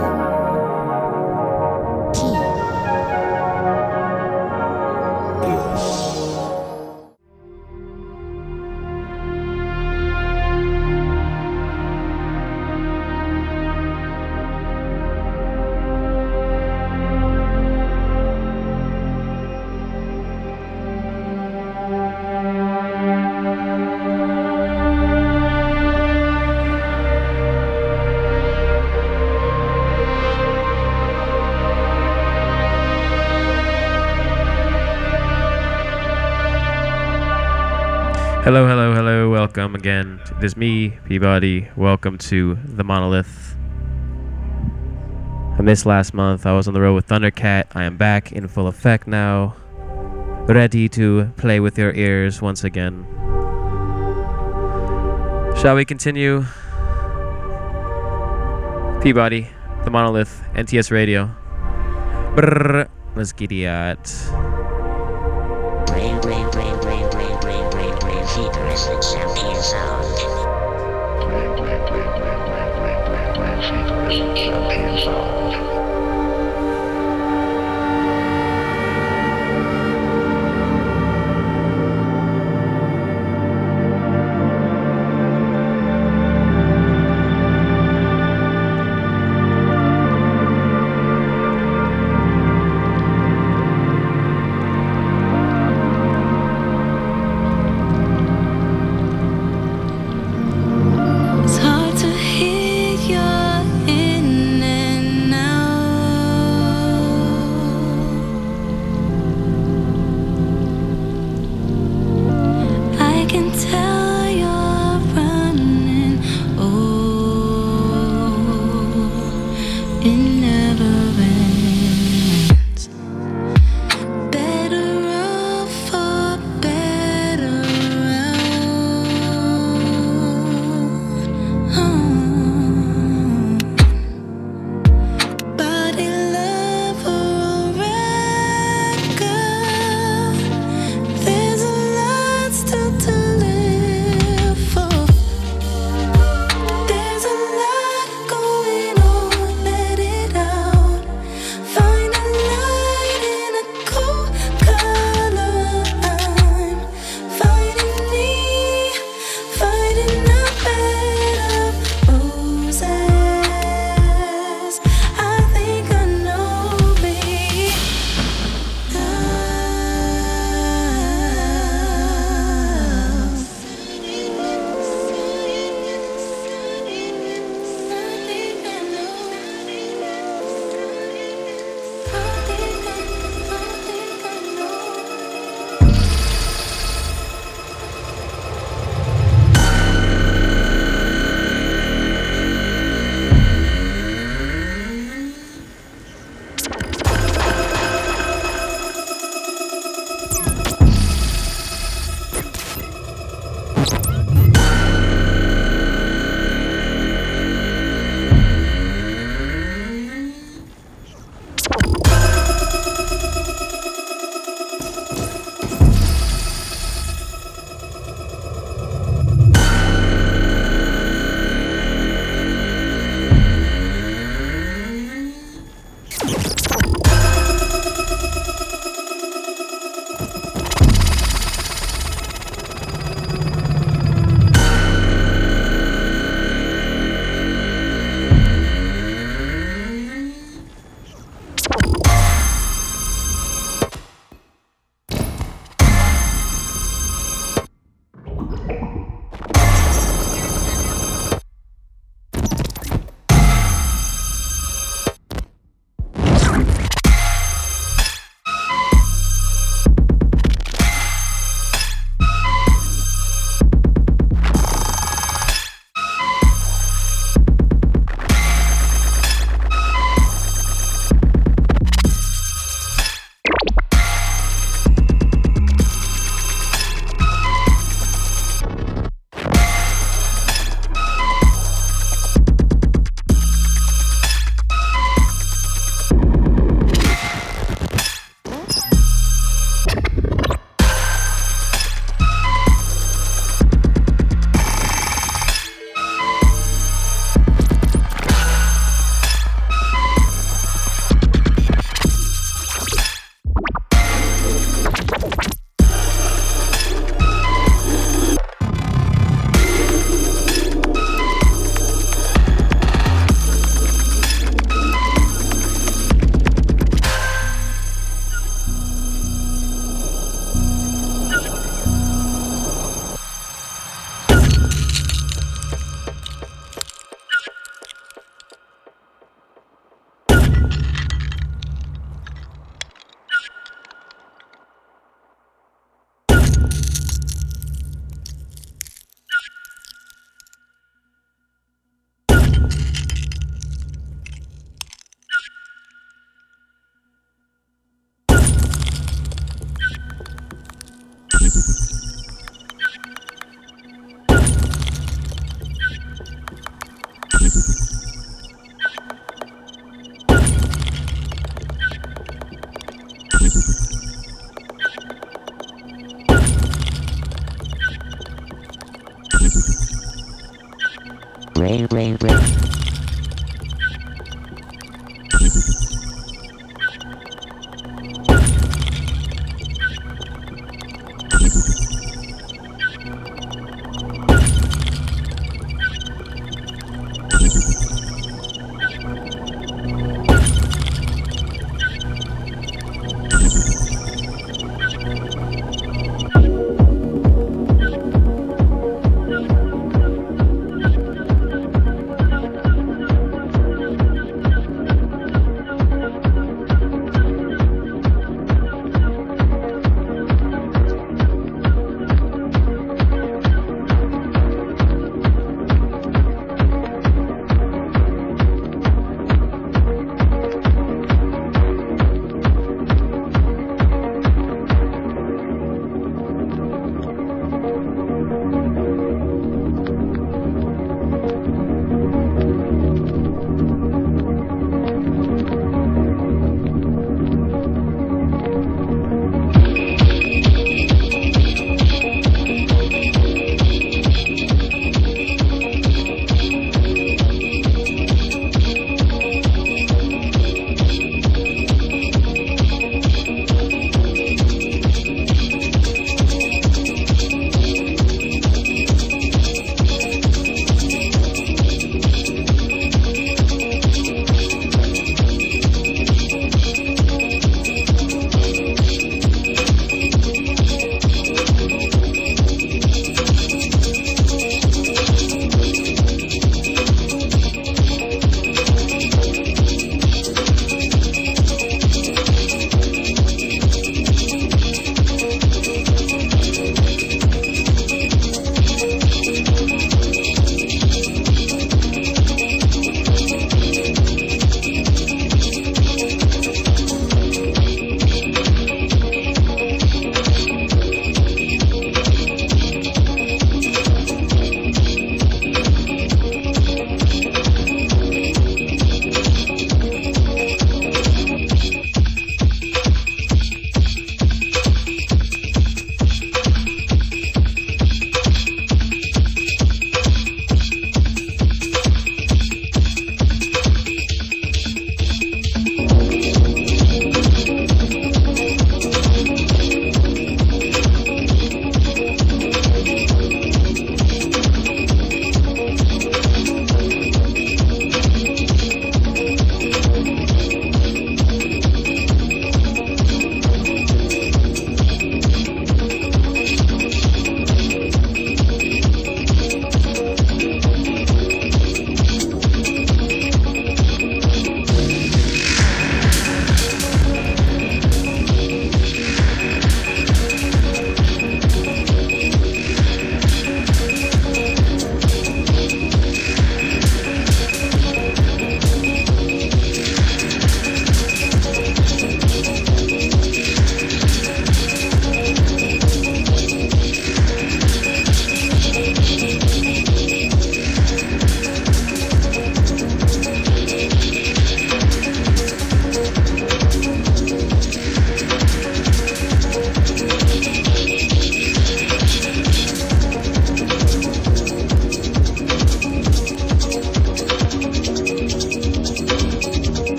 Hello, Welcome again. It is me, Peabody. Welcome to The Monolith. I missed last month. I was on the road with Thundercat. I am back in full effect now. Ready to play with your ears once again. Shall we continue? Peabody, The Monolith, NTS Radio. Brrr. Let's get it champion sound.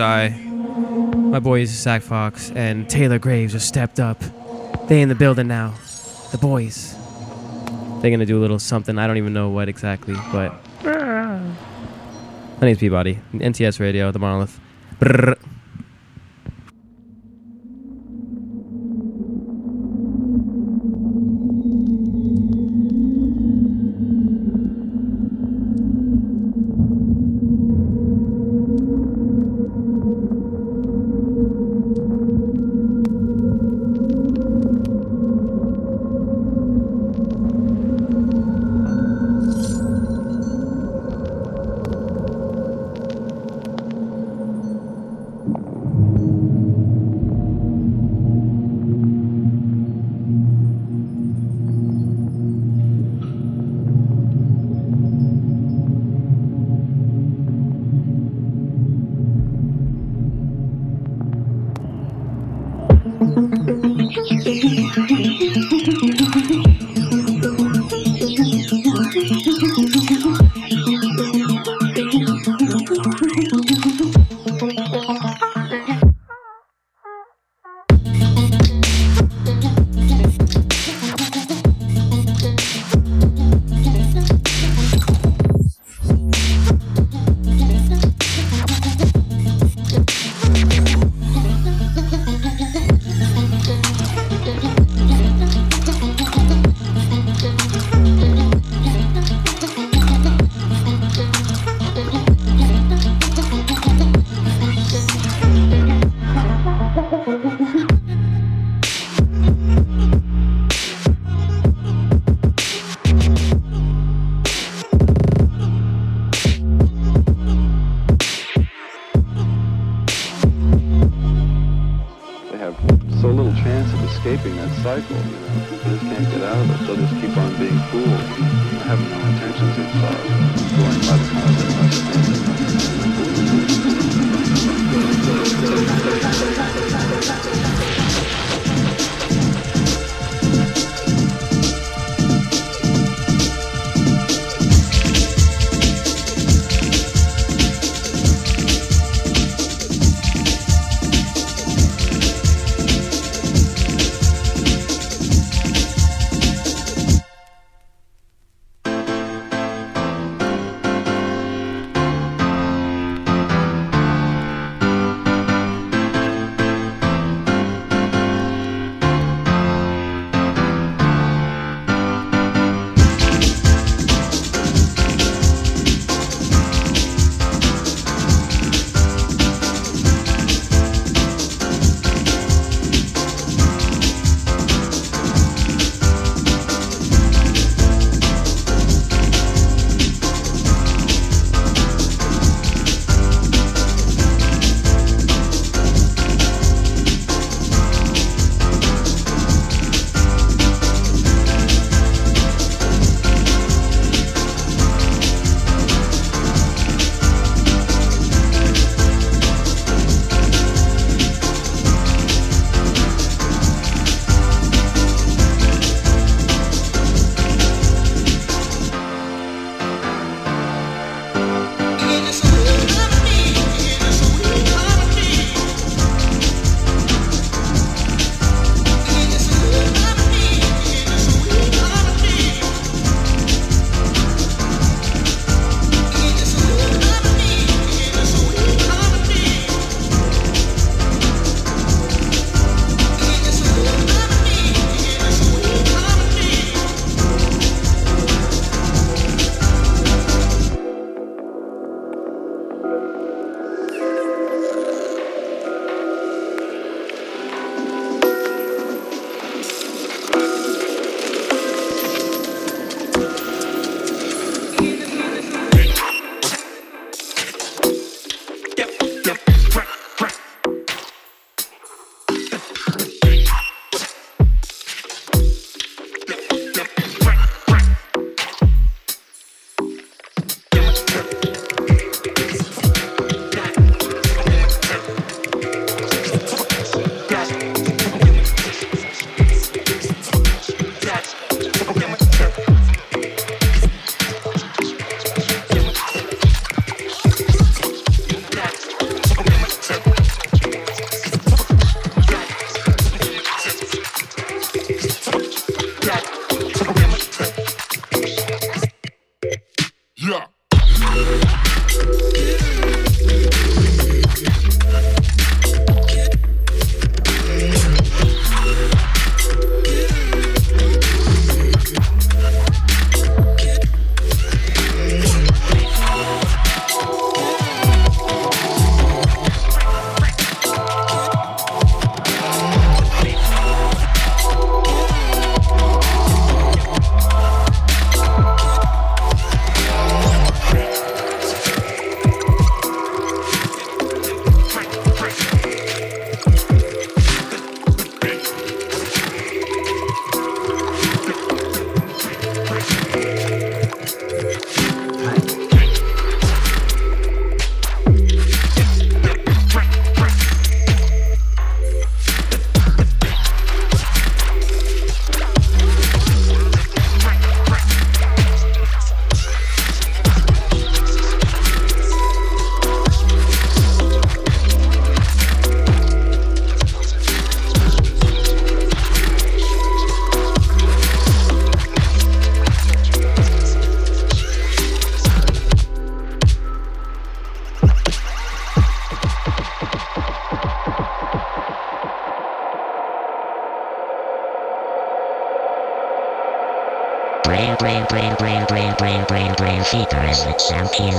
Eye. My boys, Zack Fox and Taylor Graves, have stepped up. They in the building now. The boys. They're gonna do a little something. I don't even know what exactly, but. Ah. My name's Peabody. NTS Radio, the Monolith. Brrr.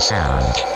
Sound.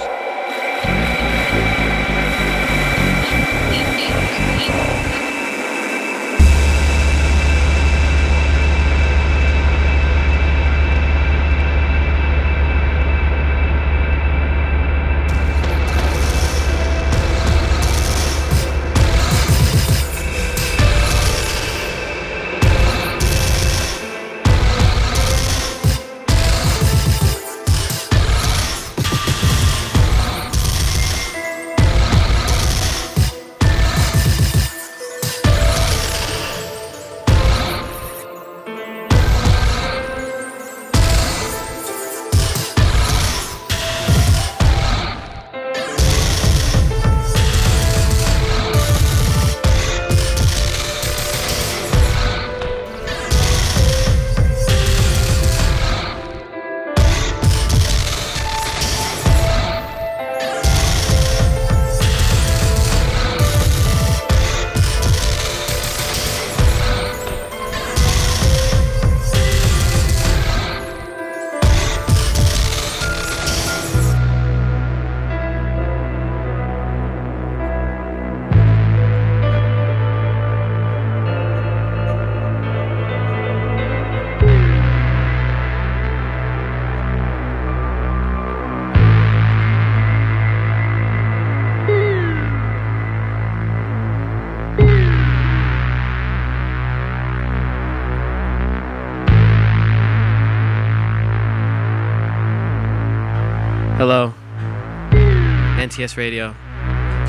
NTS Radio,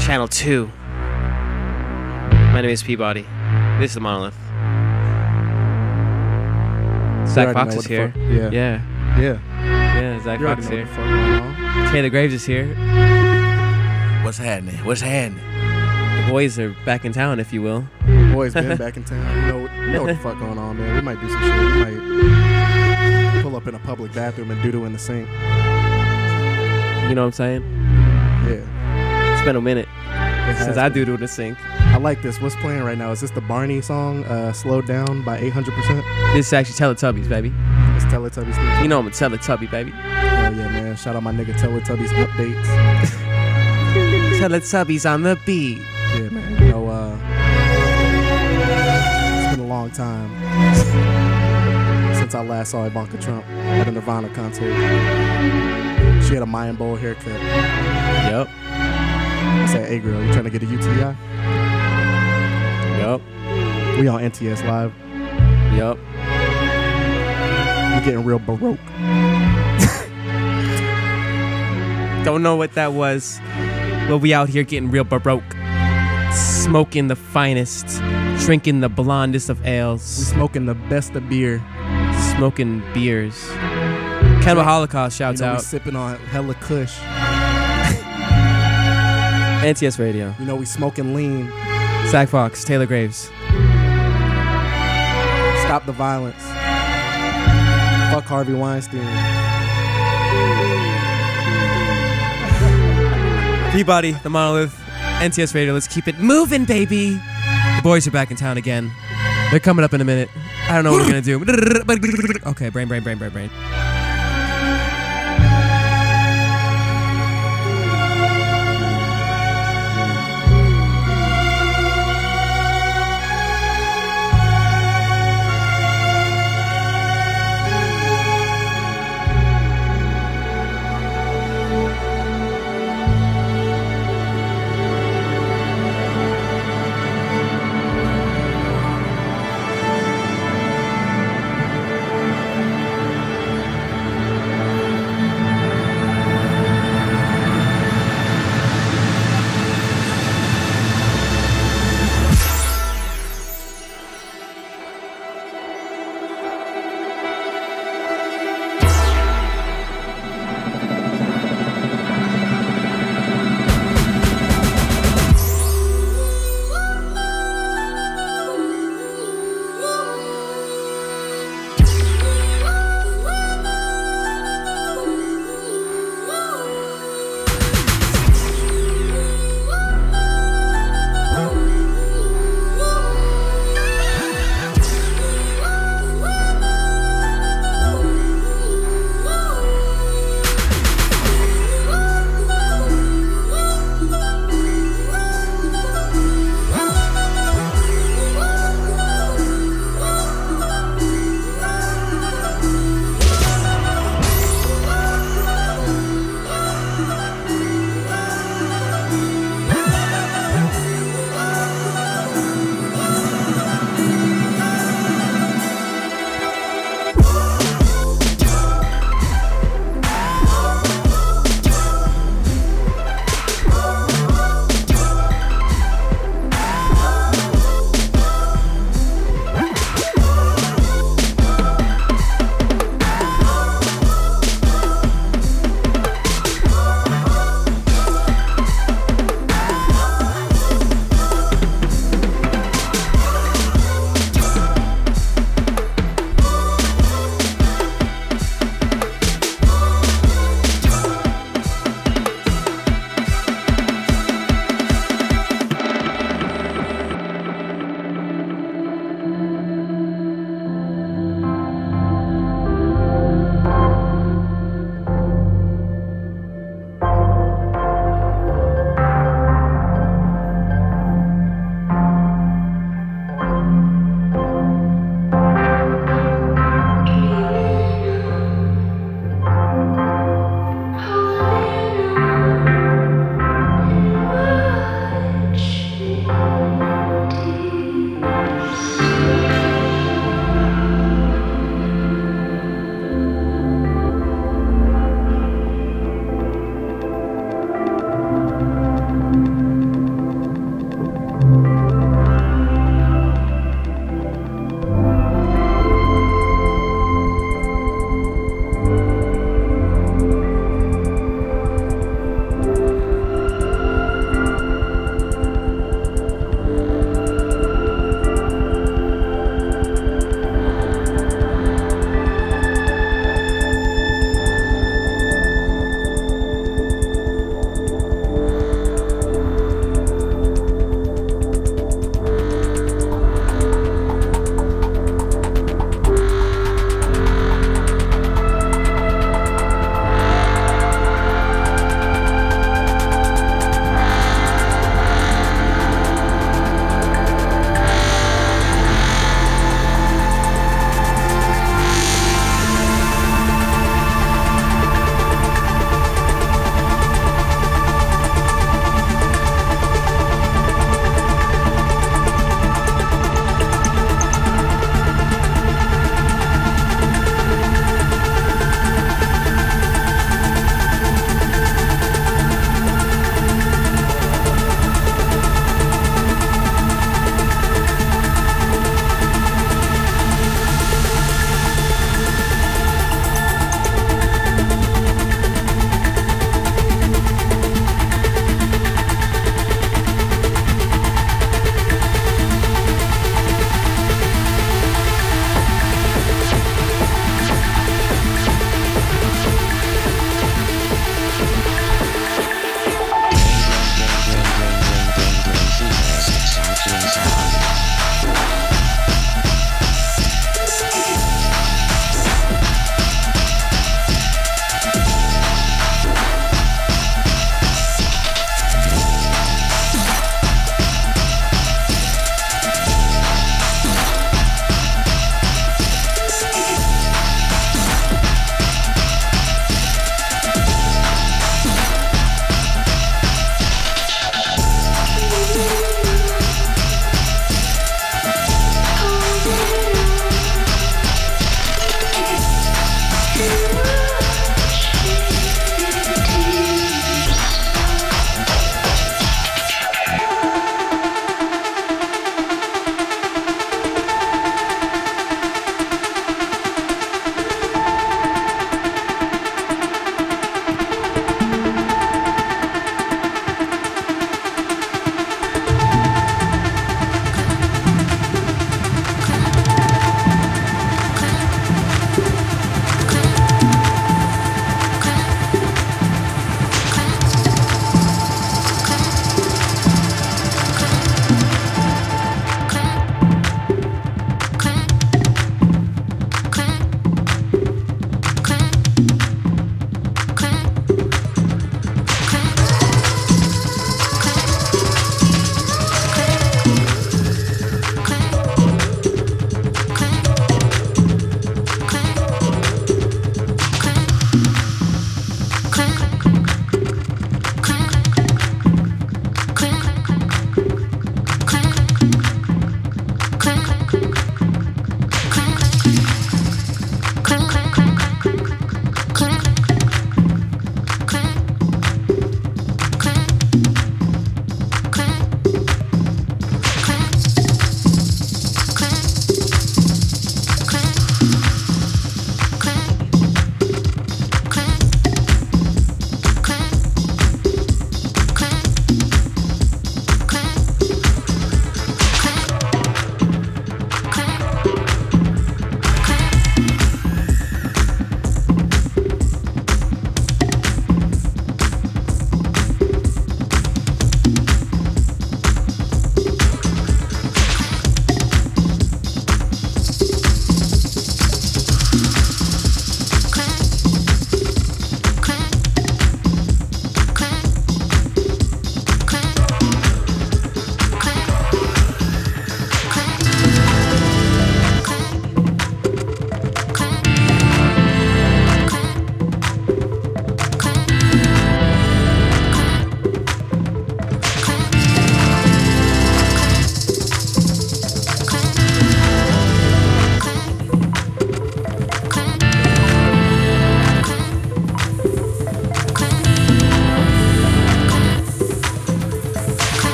Channel 2. My name is Peabody. This is the Monolith. Zack Fox is here. fuck- yeah. Yeah. Yeah. Yeah, Zack You already Fox know here. fuck. Taylor Graves is here. What's happening? What's happening? The boys are back in town, if you will. The Boys been back in town. You know, you know what the fuck going on, man. We might do some shit. We might pull up in a public bathroom and doodle in the sink. You know what I'm saying? Been a minute since I doodled the sink. I like this. What's playing right now? Is this the Barney song, uh, Slowed Down by 800%? This is actually Teletubbies, baby. It's Teletubbies. You know I'm a Teletubby, baby. Oh, yeah, man. Shout out my nigga Teletubbies updates. Teletubbies on the beat. Yeah, man. You know, uh, it's been a long time since I last saw Ivanka Trump at a Nirvana concert. She had a Mayan bowl haircut. Yup. I said, hey girl, you trying to get a UTI? Yup. We on NTS Live. Yup. We getting real baroque. Don't know what that was. But we out here getting real baroque. Smoking the finest. Drinking the blondest of We ales. smoking the best of beer. Smoking beers. Cannibal Holocaust You shouts know, we out. sipping on hella kush. NTS Radio. You know, we smoking lean. Zack Fox. Taylor Graves. Stop the violence. Fuck Harvey Weinstein. Peabody, the monolith, NTS Radio. Let's keep it moving, baby. The boys are back in town again. They're coming up in a minute. I don't know what we're gonna do. Okay, brain, brain, brain, brain, brain.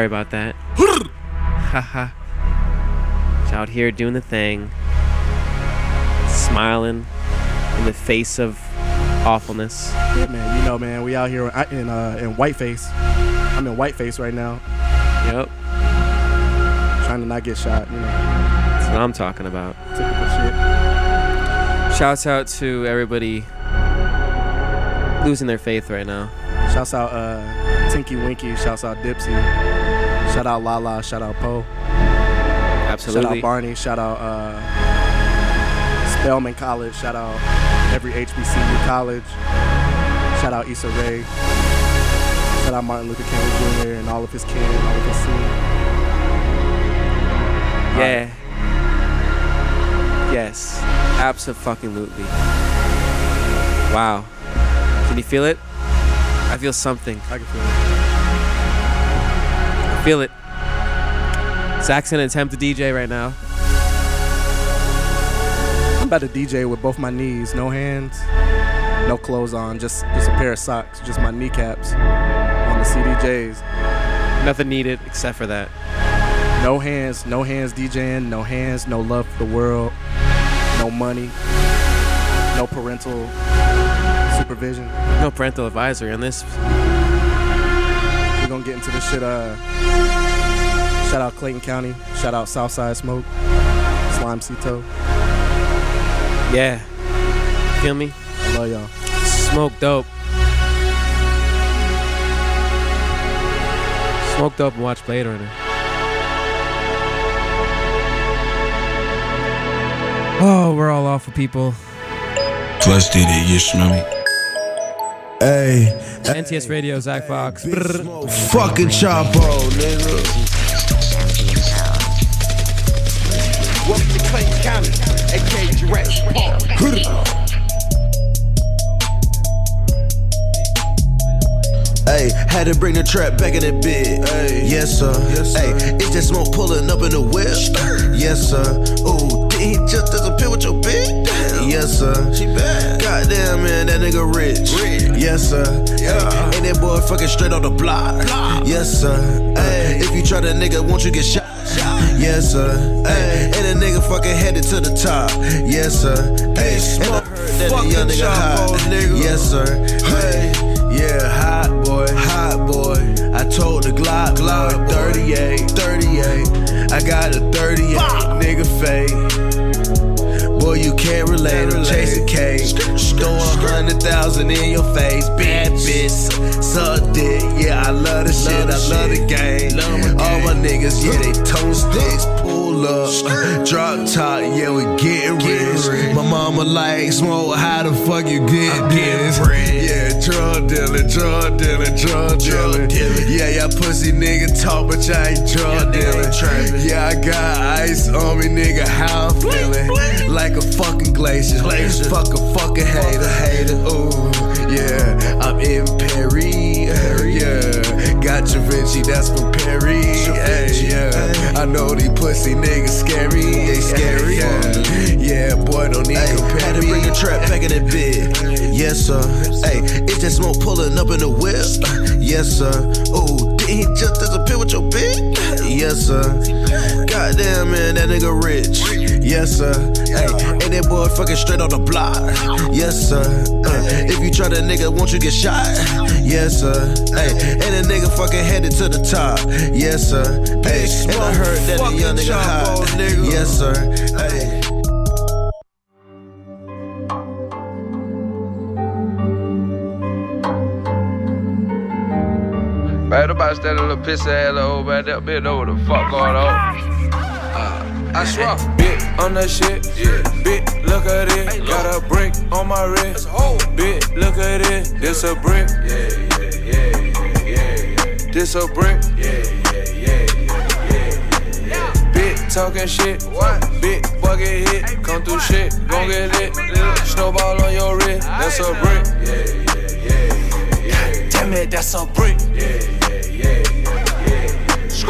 Sorry about that. Haha. Out here doing the thing, smiling in the face of awfulness. Yeah, man. You know, man. We out here in uh, in Whiteface. I'm in Whiteface right now, Yep, trying to not get shot. You know, that's what I'm talking about. typical shit. Shouts out to everybody losing their faith right now. Shouts out uh, Tinky Winky. Shouts out Dipsy. Shout out Laa-Laa. Shout out Po. Shout out Barney. Shout out uh, Spelman College. Shout out every HBCU college. Shout out Issa Rae. Shout out Martin Luther King Jr. and all of his kin, all of his scene. Yeah. Yes. Absolutely. Wow. Can you feel it? I feel something. I can feel it. I feel it. Zack's gonna attempt to DJ right now. I'm about to DJ with both my knees, no hands, no clothes on, just just a pair of socks, just my kneecaps on the CDJs. Nothing needed except for that. No hands, no hands DJing, no hands, no love for the world, no money, no parental supervision. No parental advisory on this. We're gonna get into this shit. Uh, shout out Clayton County. Shout out Southside Smoke. Slime Cito. Yeah. Feel me? I love y'all. Smoke dope. Smoke dope and watch Blade Runner. Oh, we're all awful people. Plus did it, you smell me? Hey, NTS Radio, Zack Fox. Brrr. fucking Chapo, nigga. Welcome to Clayton County, aka Jurassic Park. Hey, had to bring the trap back in the bit. Hey, yes sir. Yes, sir. Hey, it's that smoke pulling up in the whip. Yes sir. Ooh, did he just disappear with your bitch? Yes sir. She bad. Goddamn man, that nigga rich. Yes sir. Yeah. Uh, Ain't that boy fucking straight on the block? Yes sir. Hey, if you try that nigga, won't you get shot? Yes sir. Hey, and a nigga fucking headed to the top. Yes sir. Hey, and I heard that the young nigga hot. Yes sir. Hey, yeah, hot boy, hot boy. I told the Glock, Glock, 38, 38. I got a 38, nigga fade. Boy, you can't relate. I'm chasing K. Throw a hundred thousand in your face. Bad bitch. Suck dick. Yeah, I love the shit. I love the game. All my niggas, yeah, they tone sticks. Pull up. Drop top. Yeah, we getting rich. My mama like smoke. How the fuck you get this? Yeah, drug dealing, drug dealing, drug dealing. Yeah, y'all pussy nigga talk, but y'all ain't drug dealing. Yeah, I got ice on me, nigga. How I'm feeling? Like a fucking glacier. Fuck a fucking hater, hater. Ooh, yeah. I'm in Perry. Yeah, got Da Vinci, that's from Perry. Hey, yeah. I know these pussy niggas scary. They scary. Yeah, yeah boy, don't need to compare Had to bring the trap back in the bed. Yes, sir. Hey, it's that smoke pulling up in the whip. Yes, sir. Ooh, did he just disappear with your bitch? Yes, sir. Goddamn, man, that nigga rich. Yes, sir. Hey, and that boy fucking straight on the block. Yes, sir. Uh, if you try that nigga, won't you get shot? Yes, sir. Hey, and a nigga fucking headed to the top. Yes, sir. Hey, and I heard that the young nigga hot. Yes, sir. Hey. Man, nobody standing little piss ass little old man there, bitch, know what the fuck going on. Uh, I swear, bitch, on that shit, yeah. bitch, look at it, got a brick on my wrist, bitch, look at it, this a brick, yeah, yeah, yeah, yeah, yeah, this a brick, yeah, yeah, yeah, yeah, yeah, yeah. bitch, talking shit, what, bitch, bucket hit, come through shit, gon' get lit, snowball on your wrist, that's a brick, yeah, yeah, yeah, yeah, yeah, damn it, that's a brick, yeah,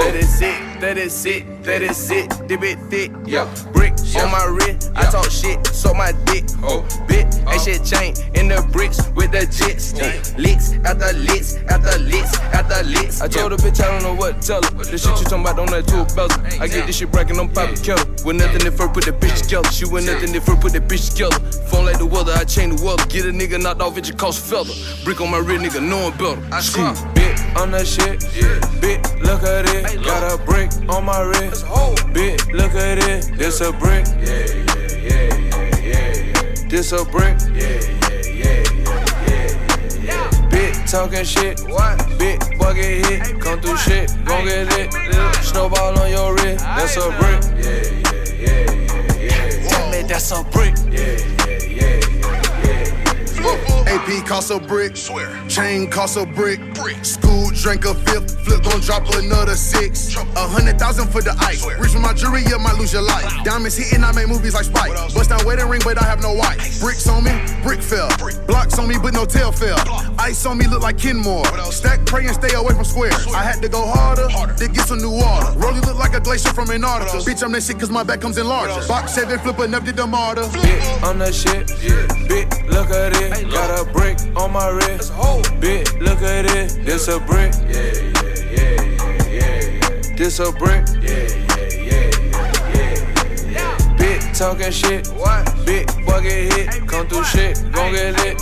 yeah, yeah, yeah, yeah, Let it sit, let it sit, let it sit, dip it thick. Yeah, brick on my wrist. I talk shit, so my dick. Oh, bit, uh-huh. ain't shit chain in the bricks with the jits. Licks after licks after licks after licks. I told the bitch I don't know what to tell her. The shit you talking about don't let two bells. I get this shit bragging, I'm popping kettle. With nothing if first put the bitch together. She with nothing if first put the bitch together. Phone like the weather, I change the weather. Get a nigga knocked off, it just cost a feather. Brick on my real nigga, knowing better. I bit on that shit. Bit, look at it. Got a brick on my wrist. Bit, look at it. This a brick. Yeah, yeah, yeah, yeah, yeah. This a brick. Yeah, yeah, yeah, yeah, yeah, yeah. Bit talking shit. What? Bit bucket hit. Come through shit. Gon' get lit. Snowball on your wrist. That's a brick. Yeah, yeah, yeah, yeah, yeah. Tell me that's a brick. Yeah, yeah, yeah, yeah, yeah. AP cost a brick, chain cost a brick, school drank a fifth, flip gon' drop another six. A hundred thousand for the ice, reach for my jewelry, you might lose your life. Diamonds hitting, I make movies like Spike. Bust down wedding ring, but I have no wife. Bricks on me, brick fell. Blocks on me, but no tail fell. Ice on me look like Kenmore. Stack, pray, and stay away from squares. I had to go harder harder. to get some new water. Rollie look like a glacier from Antarctica. Bitch, I'm that shit cause my back comes in larger. Box seven, flipper, never to the martyr. Bit on that shit. Yeah. Bitch, look at it. Got a brick on my wrist. Bit, look at it. This a brick. Yeah, yeah, yeah, yeah, yeah. This a brick. Yeah, yeah, yeah, yeah, yeah, yeah. Bit talking shit. What? Bit bucket hit. Come through shit. Gon' get lit.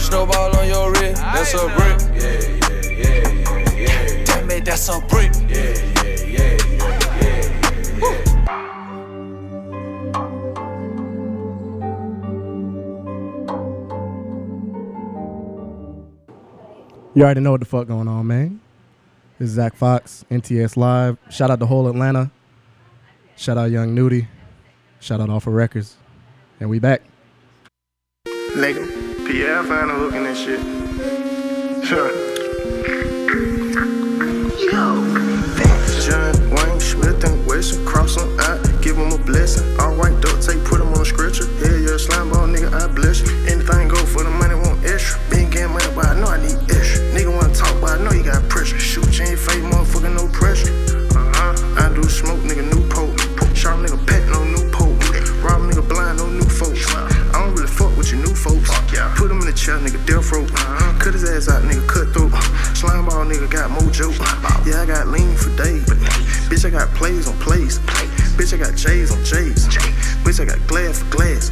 Snowball on your wrist. That's a brick. Yeah, yeah, yeah, yeah, yeah. Tell me that's a brick. Yeah, You already know what the fuck going on, man. This is Zack Fox, NTS Live. Shout out to whole Atlanta. Shout out Young Nudy. Shout out Offer Records. And we back. Nigga, Pierre found a hook in this shit. Sure. John Wayne Smith and Wesson, cross him out, give him a blessing. All white duct tape, put him on a stretcher. Hell yeah, slime ball, nigga, I bless you. Anything I know you got pressure. Shoot you in your face, motherfucker, no pressure. Uh huh. I do smoke, nigga, new poke. Shot nigga pet, no new poke. Rob nigga blind, no new folks. I don't really fuck with your new folks. Put him in the chair, nigga, death rope. Cut his ass out, nigga, cut throat. Slime ball, nigga, got mojo. Yeah, I got lean for days. Bitch, I got plays on plays. Bitch, I got J's on J's. Bitch, I got glass for glass.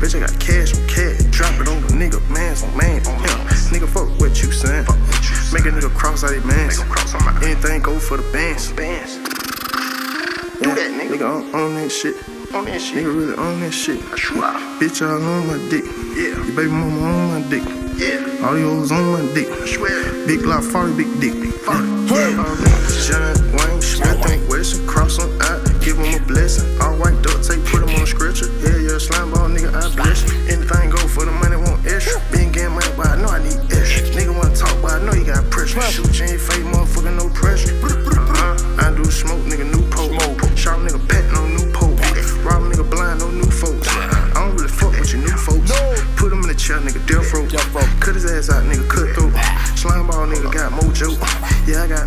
Bitch, I got cash on cash. Drop it on the nigga, man's on man. Yeah. Nigga, fuck what you saying. Make a nigga cross out his mans. Anything go for the bands. Yeah, that, nigga on, on that shit. On that shit. Nigga really on that shit. Bitch, all on my dick. Yeah. Your baby mama on my dick. Yeah. All yours on my dick. I swear. Big Glock 40, big dick. Big 40. Yeah. John Wayne Smith and Wesson, cross him out, give him a blessing. All white duct tape, put him on a stretcher. Hell yeah, slime ball, nigga, I bless you. Anything go for the money, want extra. Know I need extra. Nigga wanna talk, but I know you got pressure. Shoot you in your face, motherfucker, no pressure. Uh-huh. I do smoke, nigga, new poke. Sharp nigga, pet, no new poke. Rob nigga, blind, no new folks. I don't really fuck with your new folks. Put him in the chair, nigga, death row. Cut his ass out, nigga, cut throat. Slime ball, nigga, got mojo. Yeah, I got.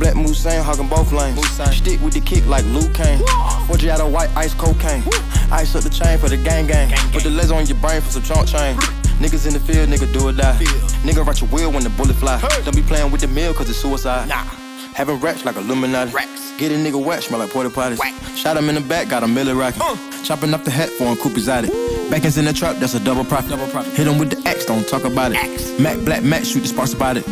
Black Musain hogging both lanes. Stick with the kick like Luke Kane. 4G out of white ice cocaine. Ice up the chain for the gang gang. Put the laser on your brain for some trunk chain. Niggas in the field, nigga do or die. Nigga write your will when the bullet fly. Don't be playing with the mill cause it's suicide. Nah. Having racks like Illuminati. Get a nigga wet, smell like porta potties. Shot him in the back, got a milli rockin'. Chopping up the hat for him, Coopy's at it. Backins in the trap, that's a double profit. Double profit. Hit him with the X, don't talk about it. Mac Black Mac, shoot the sparks about it.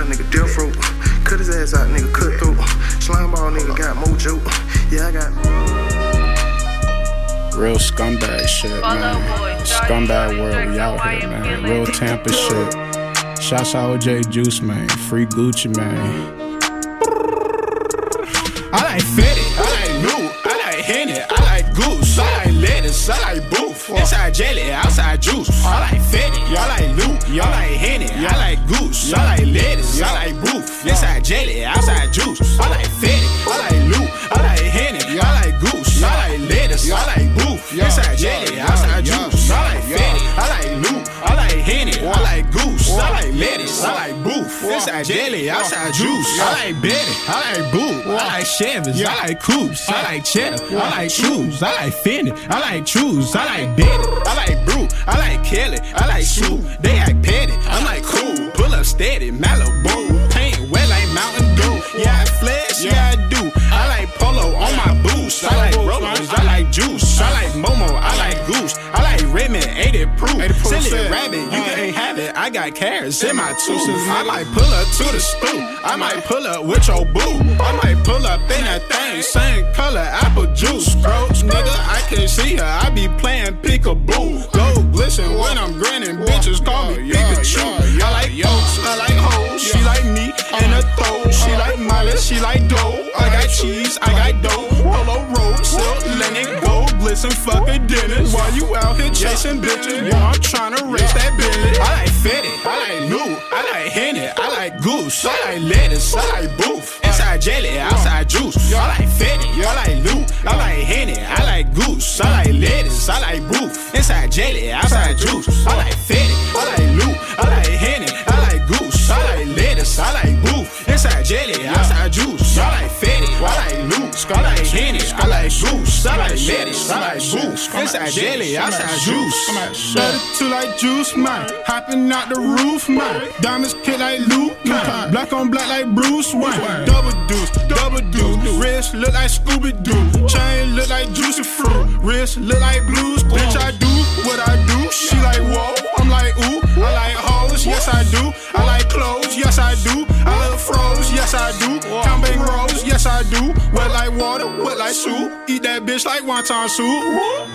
Put him in the chair, nigga, death rope. Cut his ass out, nigga, cut throat. Slime ball, nigga, got mojo. Yeah, I got. Real scumbag shit, man. Scumbag world, we out here, man. Real Tampa shit. Shouts out OJ Juice, man. Free Gucci, man. I like Fetty, I like Lou, I like Henny, I like Goose, I like lettuce, lettuce, I like booth. Inside jelly, outside juice. I like fetty, I like loot, I like henny, I like goose, I like lettuce, I like booth. Inside jelly, outside juice. I like fetty, I like loot, I like henny, I like goose, I like lettuce, I like Inside jelly, outside juice. I like Betty, I like boo, I like Chevys, I like coupes, I like cheddar, I like shoes, I like Fendi, I like trues, I like Betty, I like Brew, I like Kelly, I like Sue. They act petty, I'm like cool, pull up steady, Malibu, paint wet like Mountain Dew. Yeah, I flex, yeah I do. I like polo on my boots, I like rollers, I like juice, I like Momo, I like Goose, I like Redmond, 80 proof, silly rabbit, you can't have it. I got carrots in my tooth. I might pull up to the stoop, I might pull up with your boo, I might pull up in that thing, same color, apple juice. Scroach, nigga, I can see her, I be playing peekaboo. Gold glisten when I'm grinning, bitches call me Pikachu. I like oats, I like hoes, she like me and her throat. She like Molly, she like dough. I got cheese, I got dough. Polo road, silk linen, gold glisten, fuck a dinner. While you out here chasing bitches, yeah, I'm trying to race that Bentley. I like Fetty, I like Lou, I like Henny, I like Goose, I like lettuce, I like booth. Inside jelly, outside juice. I like Fetty, I like Lou, I like Henny, I like Goose, I like lettuce, I like booth. Inside jelly, outside juice. I like Fetty, I like Lou, I like Henny, I like Goose, I like lettuce, I like booth. Inside jelly, outside juice. I like Fetty, I like Lou, I like Henny, I like Goose, I like lettuce, I like booth. Inside jelly, outside juice. Better to like juice, man. Hopping out the roof, man. Diamonds kid like Luke, man. Black on black like Bruce Wayne. Double deuce, double deuce. Wrist look like Scooby Doo. Chain look like juicy fruit. Wrist look like blues. Bitch, I do what I do. She like whoa, I'm like ooh. I like hoes, yes I do. I like clothes, yes I do. I love froze, yes I do. Count bank rolls, yes I do. Wet like water, wet like soup. Eat that bitch like wonton soup.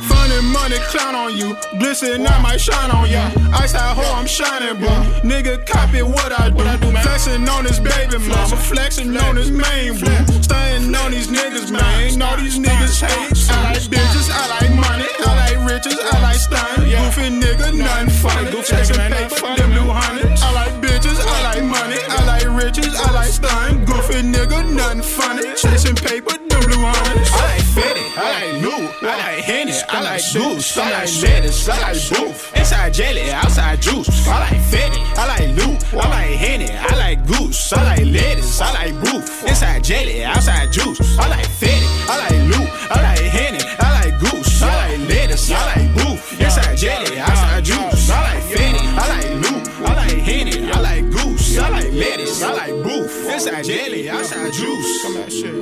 Funny money clown on you. Glisten, I might shine on ya. Ice that hoe, I'm shining, boo. Nigga, copy what I do. Flexing on this baby mama. Flexing on this main boo. Staying on these niggas, man. All these niggas hate. I like bitches, I like money. I like riches, I like stun. Goofy nigga, nothing funny. Chasing paper, them blue hundreds. I like bitches, I like money. I like riches, I like stun. Goofy nigga, nothing funny. Chasing paper, them blue hundreds. I like Fetty, I like Lou, I like Henny, I like Goose, I like lettuce, I like booth. Inside jelly, outside juice. I like Fetty, I like Lou, I like Henny, I like Goose, I like lettuce, I like booth. Inside jelly, outside juice. I like Fetty, I like Lou, I like Henny, I like Goose, I like lettuce, I like booth. Inside jelly, outside juice. I like Fetty, I like Lou, I like Henny, I like Goose, I like lettuce, I like booth. Inside jelly, outside juice. Come that shit.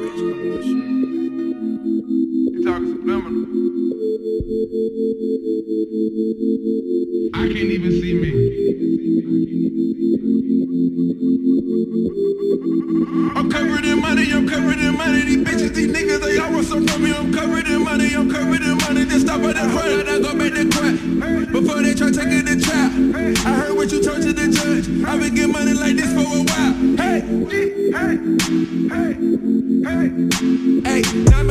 You talking subliminal. I can't even see me. I'm covered in money, I'm covered in money. These bitches, these niggas, they all want some from me. I'm covered in money, I'm covered in money. Just stop at the front, I go back to crack. Before they try taking the trap. I heard what you told to the judge. I've been getting money like this for a while. Hey, hey, hey, hey. Hey, that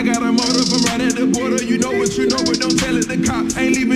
I got a motor from right at the border. You know what you know, but don't tell it the cops. Ain't leaving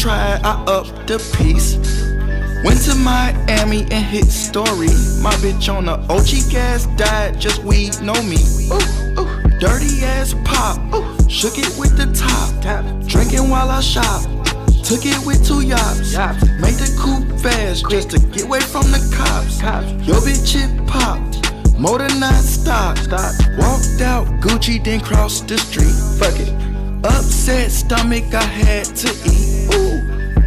try, I up the piece. Went to Miami and hit story. My bitch on the OG gas died, just we know me. Ooh, ooh. Dirty ass pop, ooh. shook it with the top. Tap. Drinking while I shop. Took it with two yachts. Made the coupe fast just to get away from the cops. cops. Yo bitch it popped. Motor not stop. Walked out Gucci, then crossed the street. Fuck it. Upset stomach, I had to eat.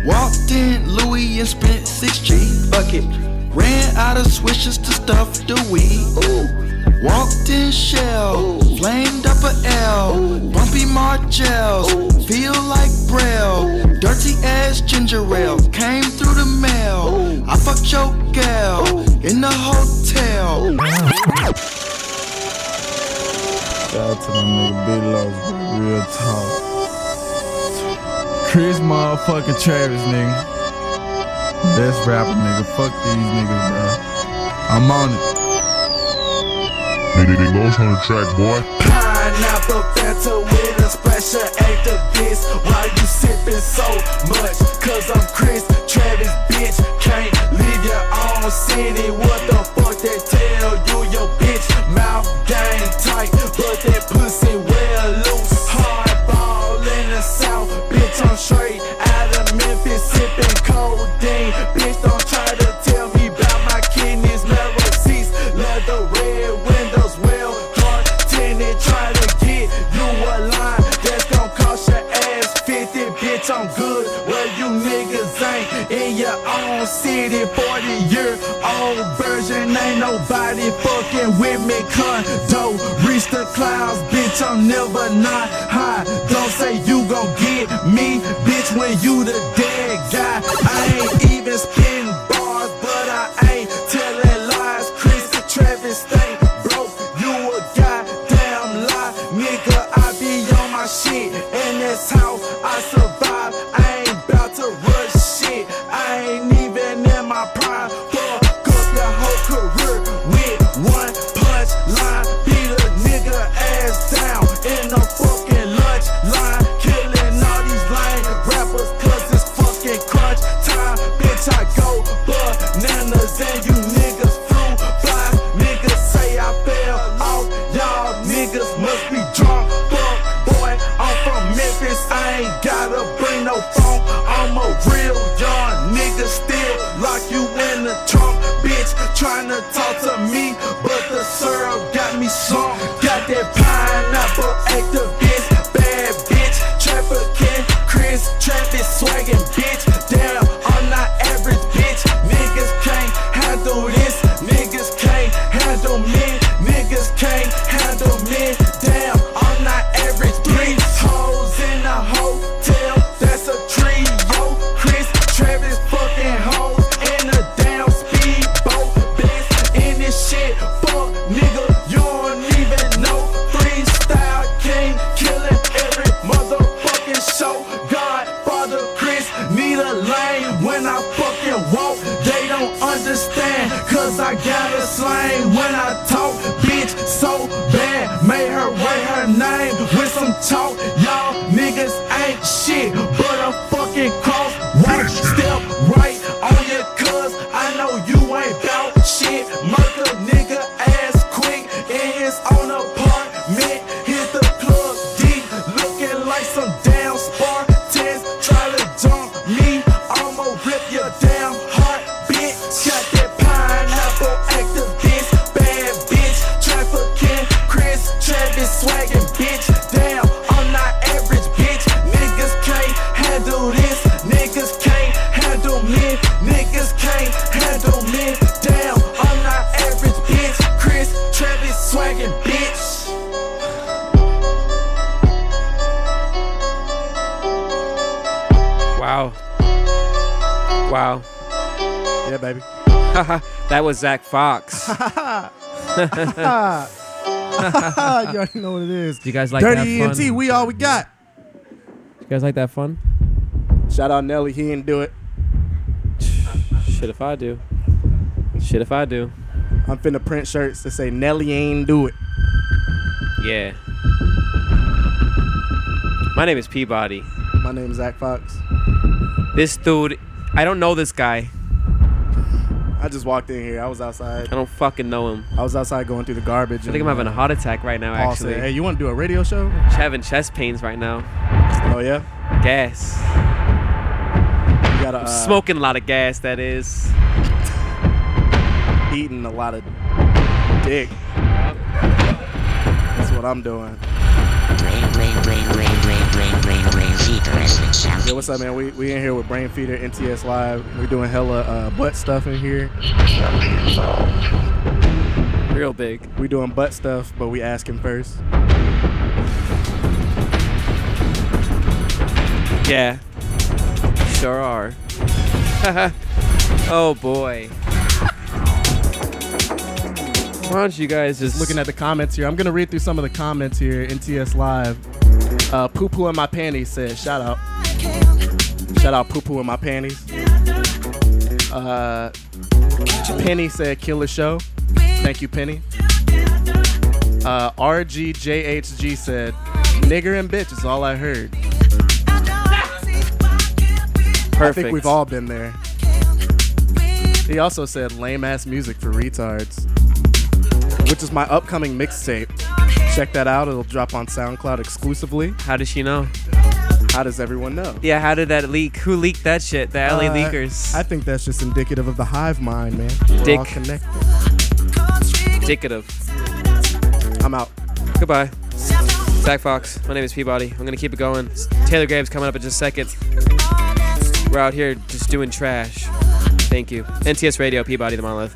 Ooh. Walked in Louis and spent 6G. Fuck it. Ran out of swishes to stuff the weed. Ooh. Walked in shell, flamed up a L, bumpy Margels, feel like Braille, dirty ass ginger ale, came through the mail. I fucked your gal in the hotel. Shout out to my nigga Big bro. Real talk. Chris motherfucking Travis, nigga. Best rapper, nigga. Fuck these niggas, bro. I'm on it. Nigga, it goes on the track, boy. Pineapple Fanta with a special activist. Why you sipping so much? Cause I'm Chris Travis, bitch. Can't leave your own city. What the fuck they tell you? Your bitch mouth game tight, but that pussy straight out of Memphis, sipping codeine. Bitch, don't try to tell me about my kidneys, marrow seats, leather red windows, well dark tinted. Try to get you a line that's gon' cost your ass 50. Bitch, I'm good where you niggas ain't in your own city. 40 year old version, ain't nobody fucking with me. Condo, reach the clouds, bitch. I'm never not high. Don't say you gon' get me, bitch, when you the dead guy. I ain't Zack Fox. you already know what it is. Do you guys like Dirty that fun? ENT, we all we got. You guys like that fun? Shout out Nelly, he didn't do it. Shit if I do. Shit if I do. I'm finna print shirts that say Nelly ain't do it. Yeah. My name is Peabody. My name is Zach Fox. This dude, I don't know this guy. I just walked in here. I was outside. I don't fucking know him. I was outside going through the garbage. I think I'm having a heart attack right now, Paul actually. said, "Hey, you want to do a radio show?" having chest pains right now. Oh yeah. Gas. You gotta uh, Smoking a lot of gas, that is. eating a lot of dick. That's what I'm doing. Yeah, what's up, man? We we in here with Brainfeeder NTS Live. We're doing hella uh, butt stuff in here. Real big. We doing butt stuff, but we asking first. Yeah. Sure are. oh boy. Why don't you guys just Looking at the comments here, I'm gonna read through some of the comments here. NTS Live. Uh, poo poo in my panties said, shout out. Shout out poo poo in my panties. Uh, Penny said, killer show. Thank you, Penny. Uh, RGJHG said, nigger and bitch is all I heard. Perfect. I think we've all been there. He also said lame ass music for retards, which is my upcoming mixtape. Check that out. It'll drop on SoundCloud exclusively. How does she know? How does everyone know? Yeah, how did that leak? Who leaked that shit? The LA Uh, leakers. I think that's just indicative of the hive mind, man. We're Dick. all connected. Indicative. I'm out. Goodbye. Zack Fox. My name is Peabody. I'm gonna keep it going. Taylor Graves coming up in just a second. We're out here just doing trash. Thank you. NTS Radio, Peabody the Monolith.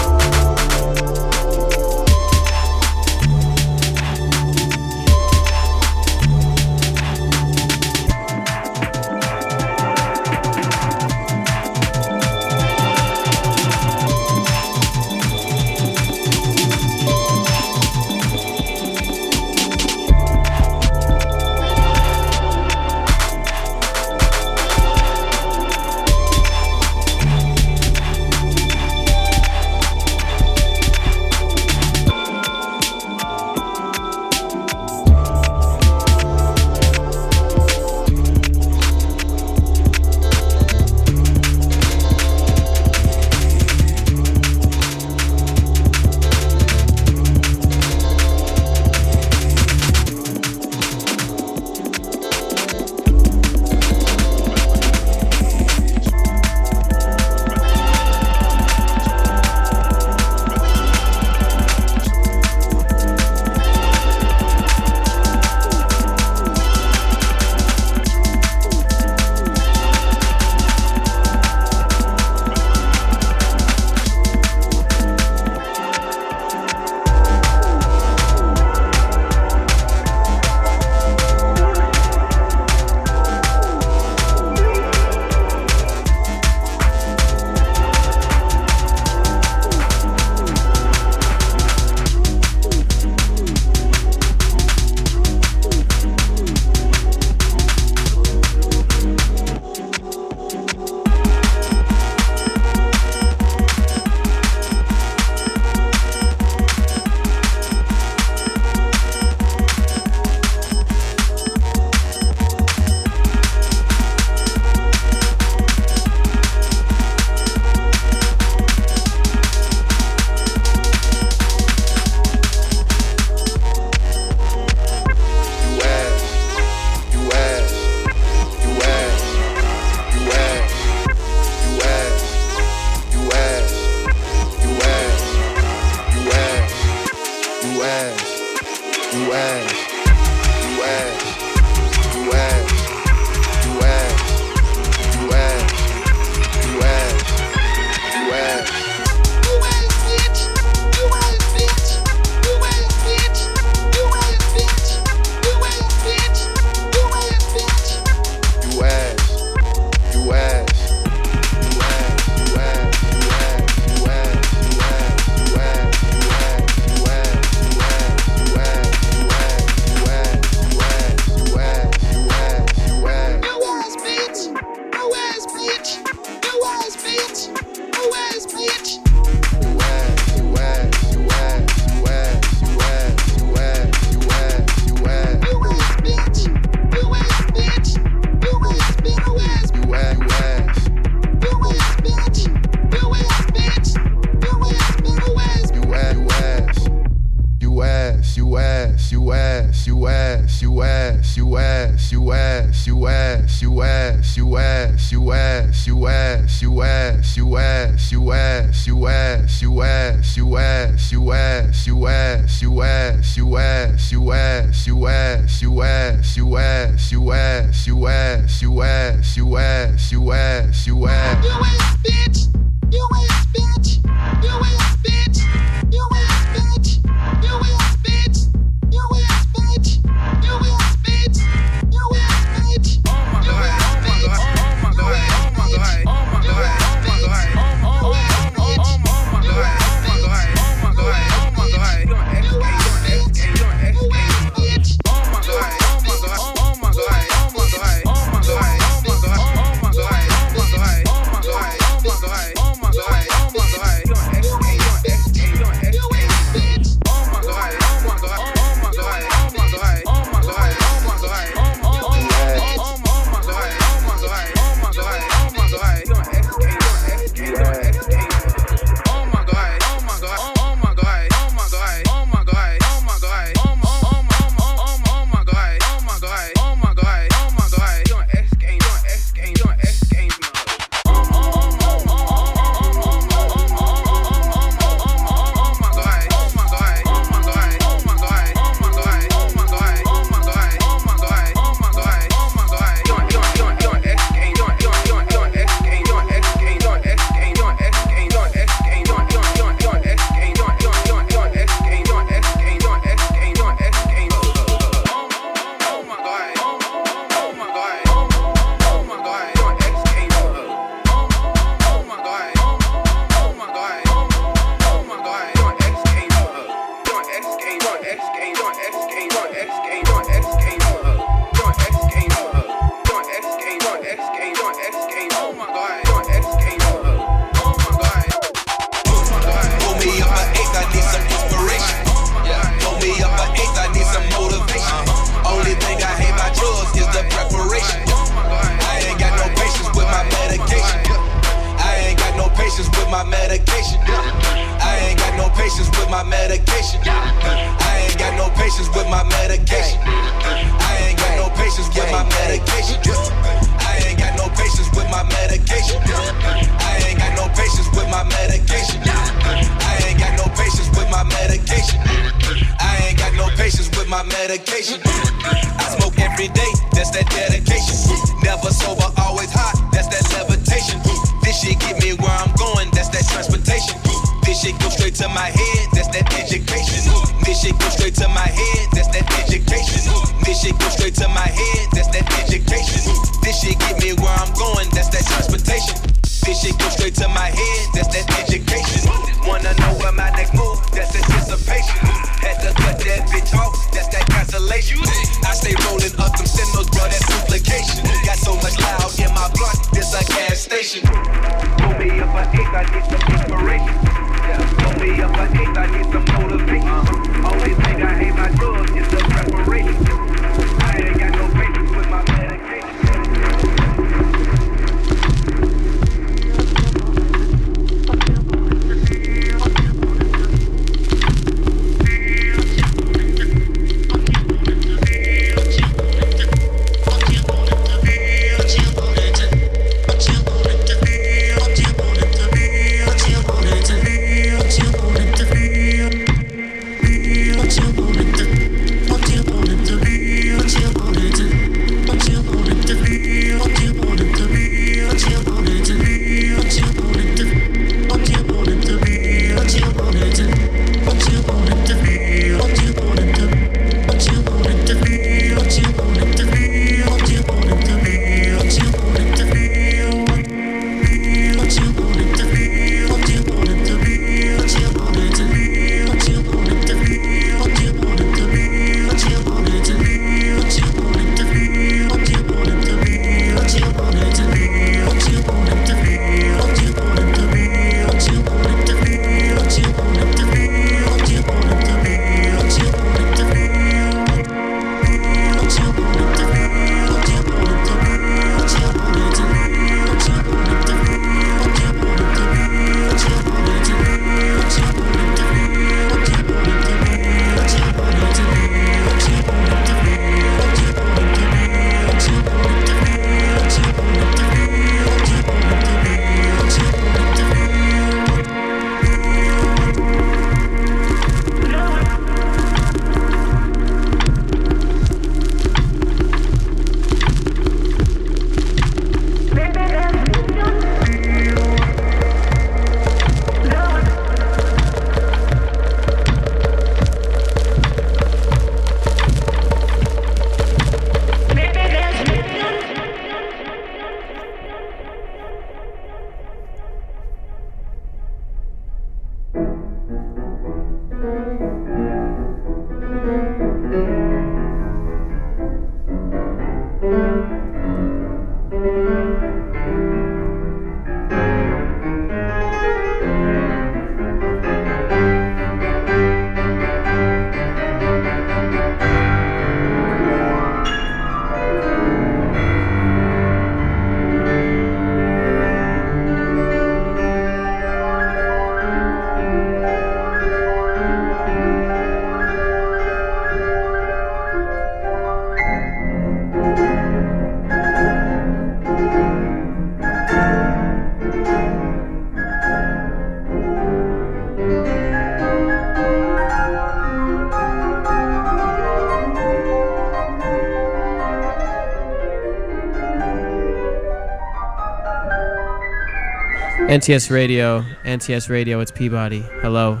NTS Radio, NTS Radio, it's Peabody. Hello,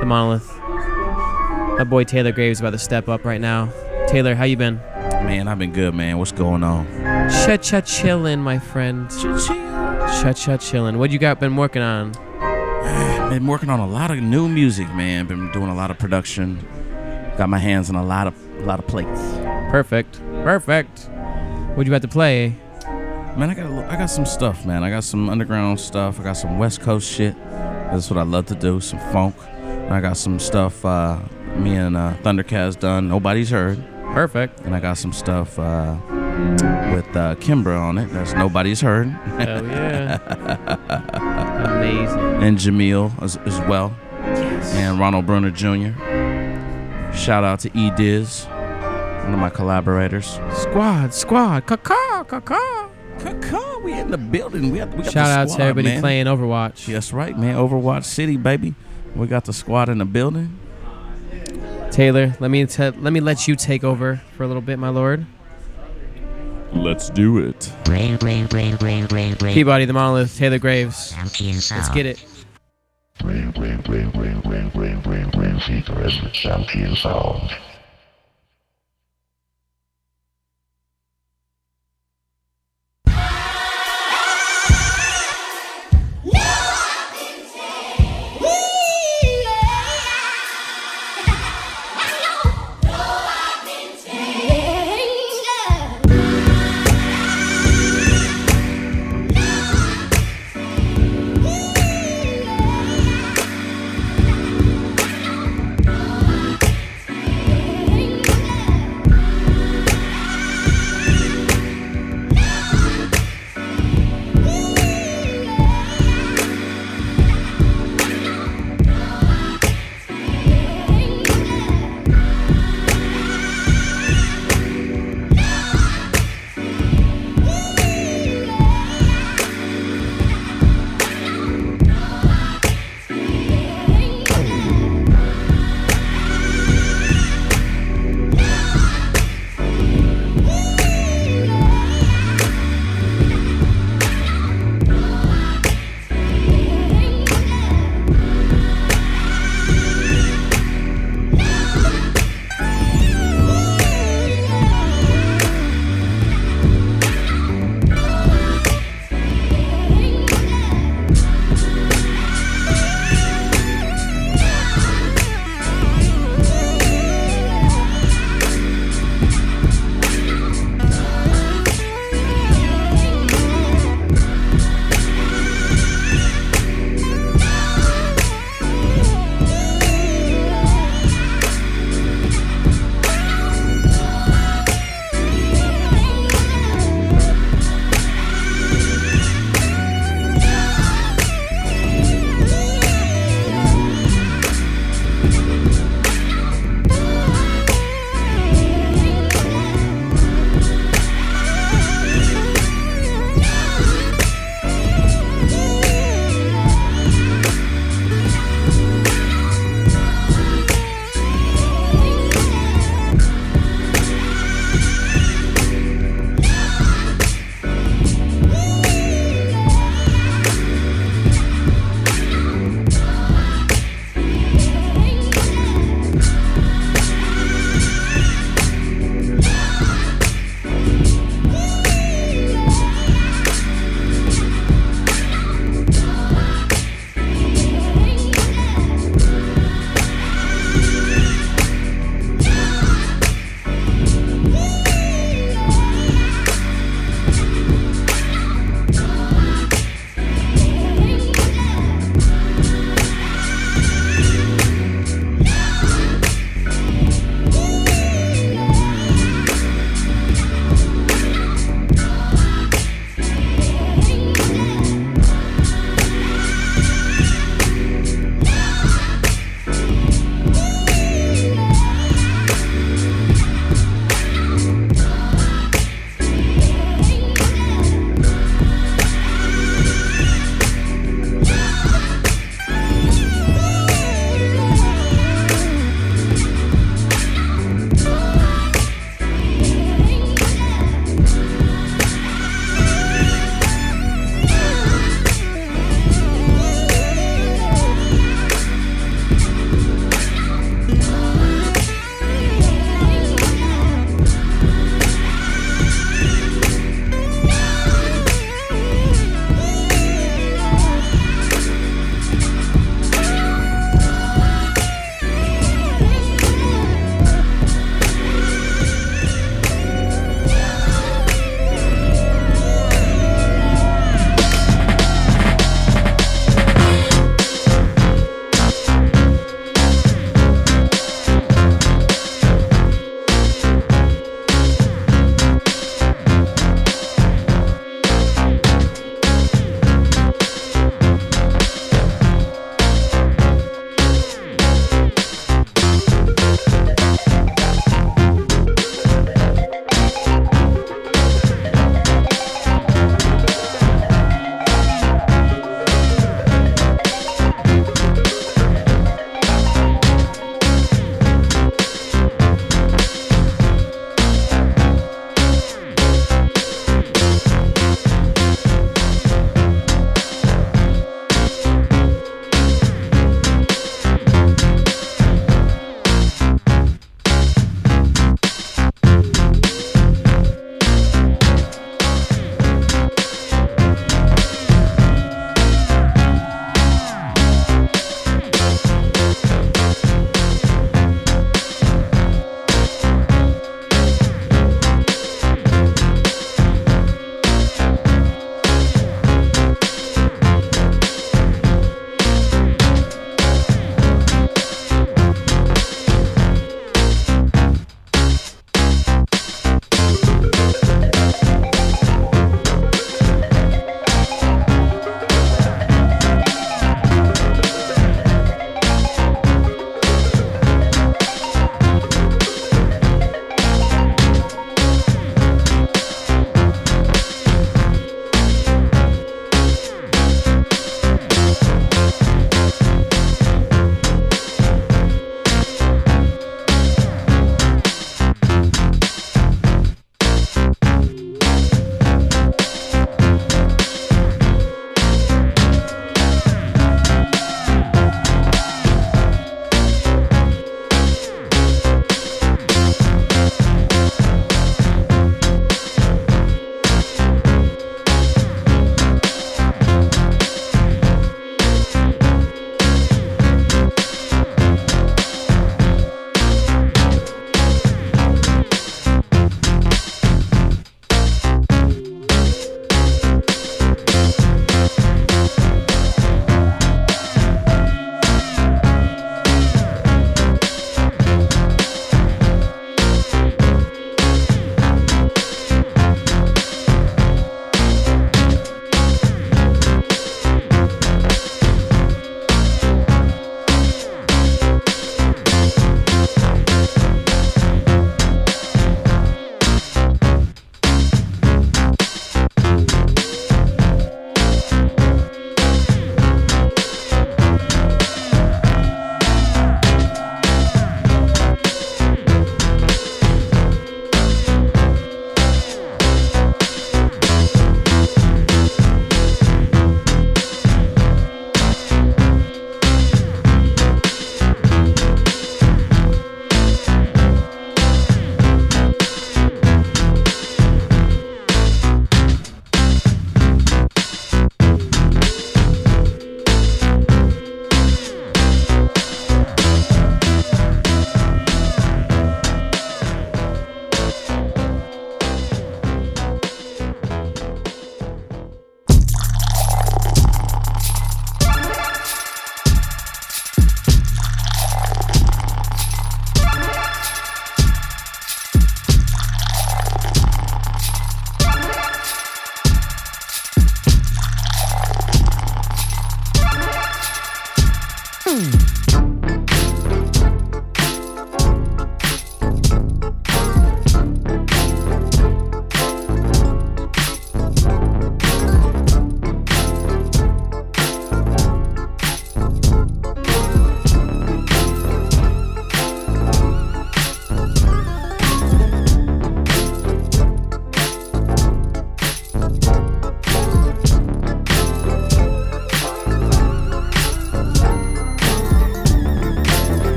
the monolith. My boy Taylor Graves about to step up right now. Taylor, how you been? Man, I've been good, man. What's going on? Cha cha chillin', my friend. Cha cha chillin'. What you got been working on? Been working on a lot of new music, man. Been doing a lot of production. Got my hands on a lot of a lot of plates. Perfect. Perfect. What you about to play? Man, I got a I got some stuff, man. I got some underground stuff. I got some West Coast shit. That's what I love to do. Some funk. And I got some stuff. Uh, me and uh, Thundercats done. Nobody's heard. Perfect. And I got some stuff uh, with uh, Kimbra on it. That's nobody's heard. Hell yeah. Amazing. and Jamil as, as well. And Ronald Bruner Jr. Shout out to E Diz, one of my collaborators. Squad, squad, caca, caca. Caca, we in the building. We, have, we got Shout the out to everybody man. playing Overwatch. That's right, man. Overwatch City, baby. We got the squad in the building. Taylor, let me te- let me let you take over for a little bit, my lord. Let's do it. Peabody, the monolith, Taylor Graves. Let's get it. Champion sound.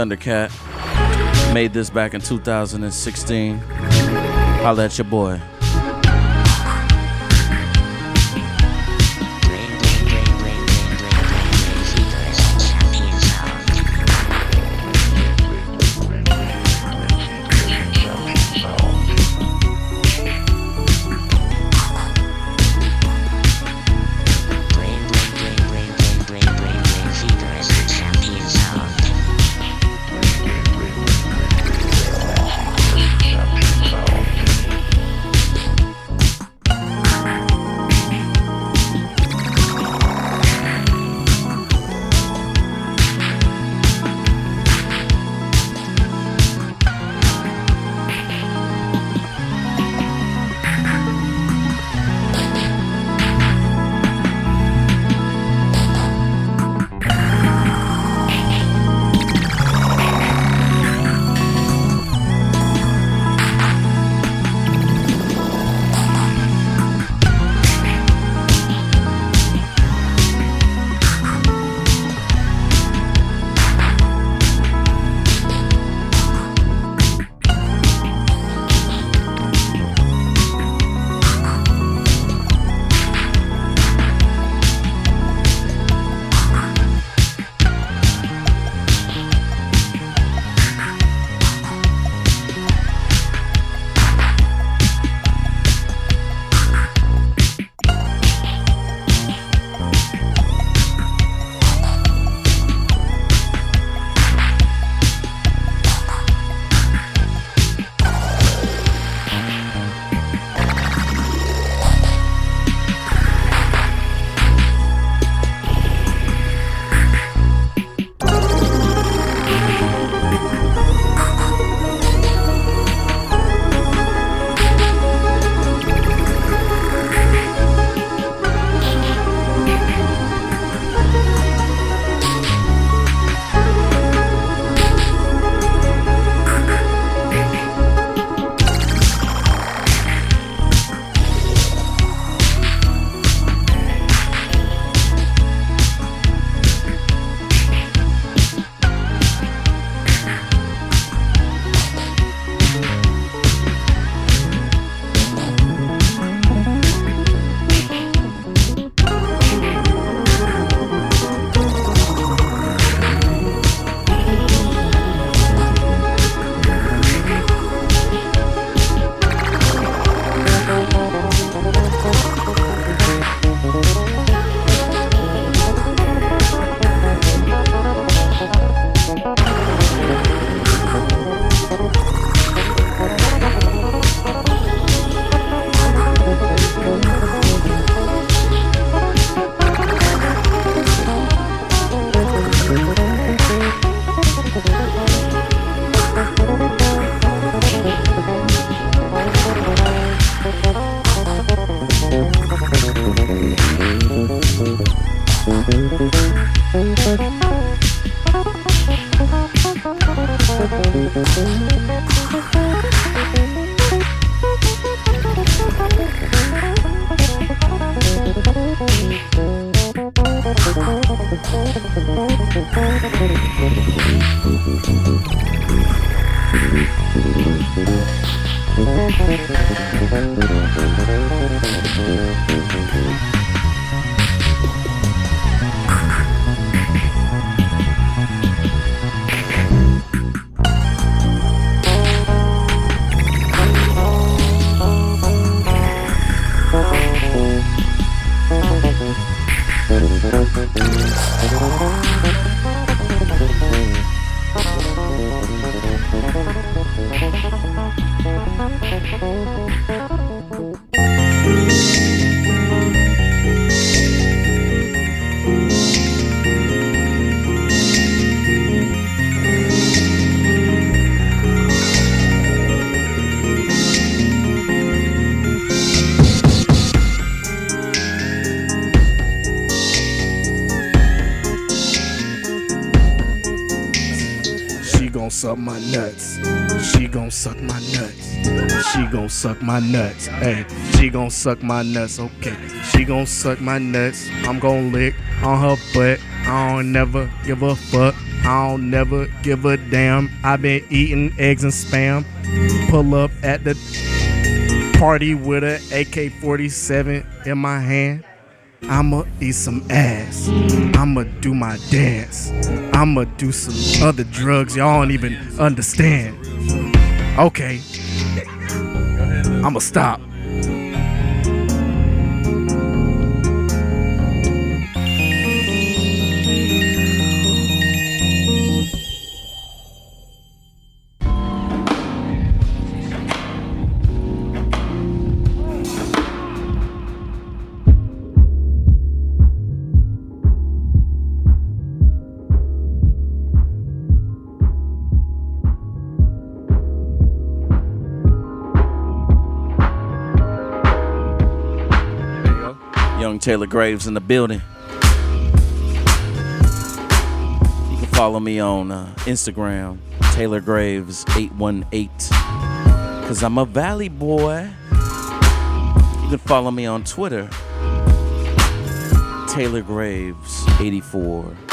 Thundercat. Made this back in 2016. Holla at your boy. Thank you. suck my nuts. Hey, she gon' suck my nuts. Okay, she gon' suck my nuts. I'm gon' lick on her butt. I don't never give a fuck. I don't never give a damn. i been eating eggs and spam. Pull up at the party with a AK 47 in my hand. I'ma eat some ass. I'ma do my dance. I'ma do some other drugs y'all don't even understand. Okay, I'ma stop. Taylor Graves in the building. You can follow me on uh, Instagram, Taylor Graves 818. Cause I'm a Valley boy. You can follow me on Twitter, Taylor Graves 84.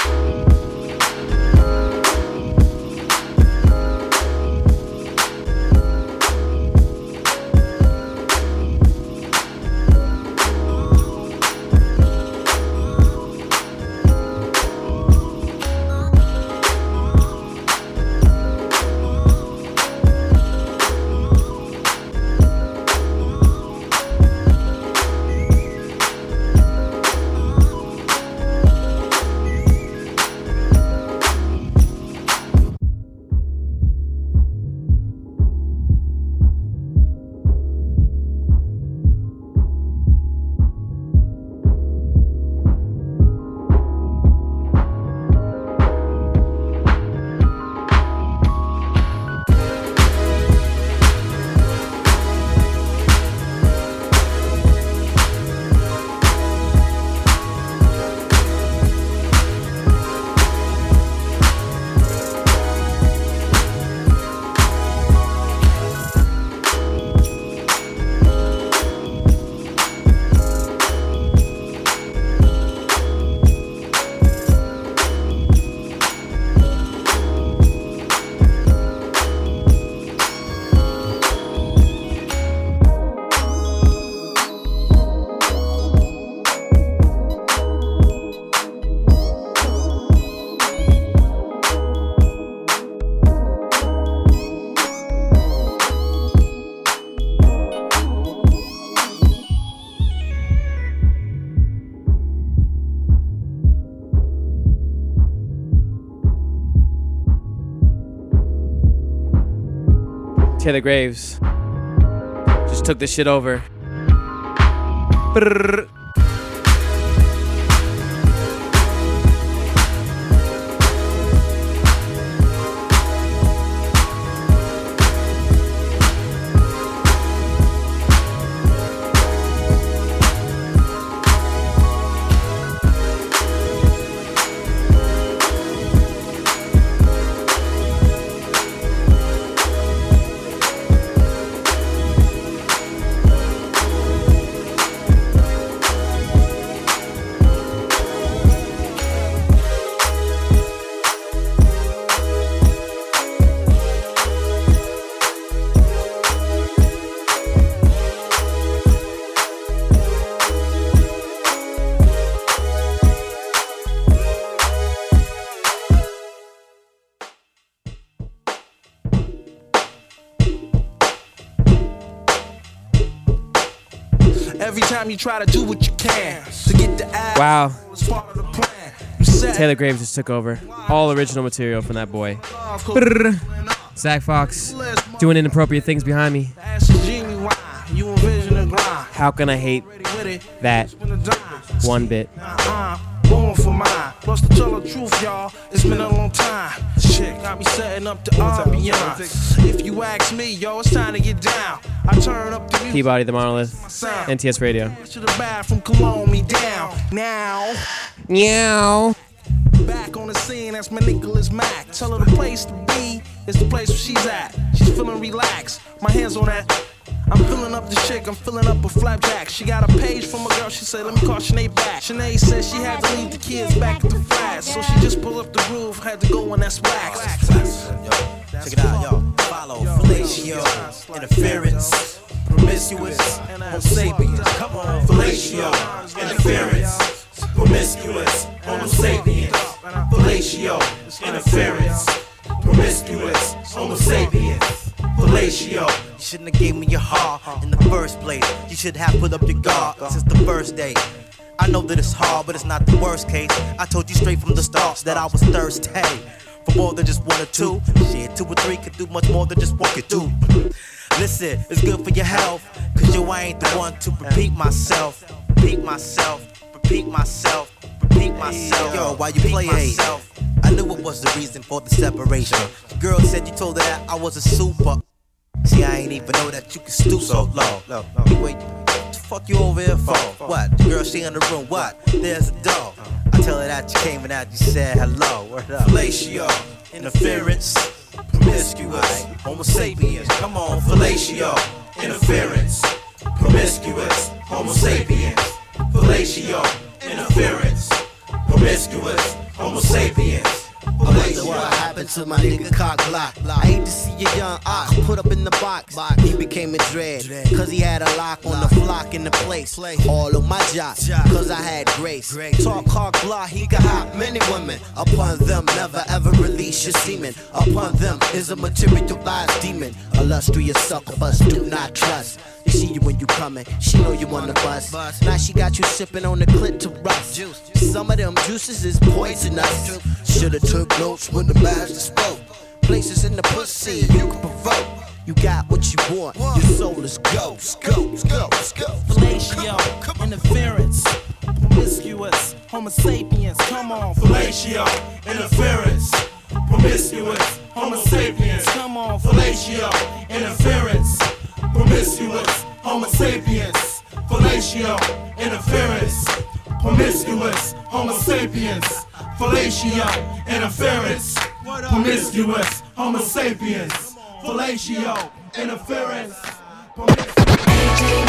Taylor Graves just took this shit over. Brrr. Try to do what you can to get the ass. Wow. it's part of the plan. You said Taylor Graves just took over. All original material from that boy. Brrr. Zack Fox doing inappropriate things behind me. ask is genuine. You envision a grind. How can I hate that one bit? Uh, going for mine. Plus to tell the truth, y'all, it's been a long time. Shit, got me setting up the ambiance. If you ask me, yo, it's time to get down. I turn up the music Peabody the Monolith. NTS Radio. to the bathroom, cologne me down. Now, Meow. back on the scene, that's my Nicholas Mack. Tell her the place to be is the place where she's at. She's feeling relaxed. My hands on that. I'm filling up the chick, I'm filling up a flapjack. She got a page from a girl, she said, let me call Sinead back. Sinead said she had to leave the kids back at the flat, so she just pulled up the roof, had to go on that wax. Check it out, y'all. Follow fellatio, interference, promiscuous, homo sapiens. Come on, fellatio, interference, promiscuous, homo sapiens. Fellatio, interference, promiscuous, homo sapiens. Fellatio. You shouldn't have gave me your heart in the first place. You should have put up your guard since the first day. I know that it's hard, but it's not the worst case. I told you straight from the start that I was thirsty for more than just one or two. Shit, two or three could do much more than just walk it through. Listen, it's good for your health, cause yo, I ain't the one to repeat myself. Repeat myself, repeat myself, myself. Yo, why you play myself? I knew it was the reason for the separation. The girl said you told her that I was a super. See, I ain't even know that you could stoop so low. low, low. Wait, what the fuck you over here for? What? The girl, she in the room. What? There's a dog. Uh-huh. I tell her that you came and that you said hello. Word up. Fellatio, interference, promiscuous, homo sapiens. Come on, fellatio, interference, promiscuous, homo sapiens. Fellatio, interference, promiscuous, homo sapiens. What happened to my nigga cock block. I hate to see a young ox put up in the box. He became a dread, cause he had a lock on the flock in the place. All of my jocks, cause I had grace. Talk cock block, he could hop many women. Upon them, never ever release your semen. Upon them is a materialized demon. Illustrious succubus, do not trust. See you when you coming, she know you on the bus. Now she got you sipping on the clit to rust. Some of them juices is poisonous. Shoulda took notes when the master spoke. Places in the pussy you can provoke. You got what you want, your soul is ghost, ghost, ghost, ghost. Fellatio, interference, promiscuous, homo sapiens. Come on, Fellatio, interference, promiscuous, homo sapiens. Come on, fellatio, interference, promiscuous, homo sapiens. Fellatio, interference, promiscuous, homo sapiens. Fellatio, interference, promiscuous, homo sapiens. Fellatio, interference. Pretty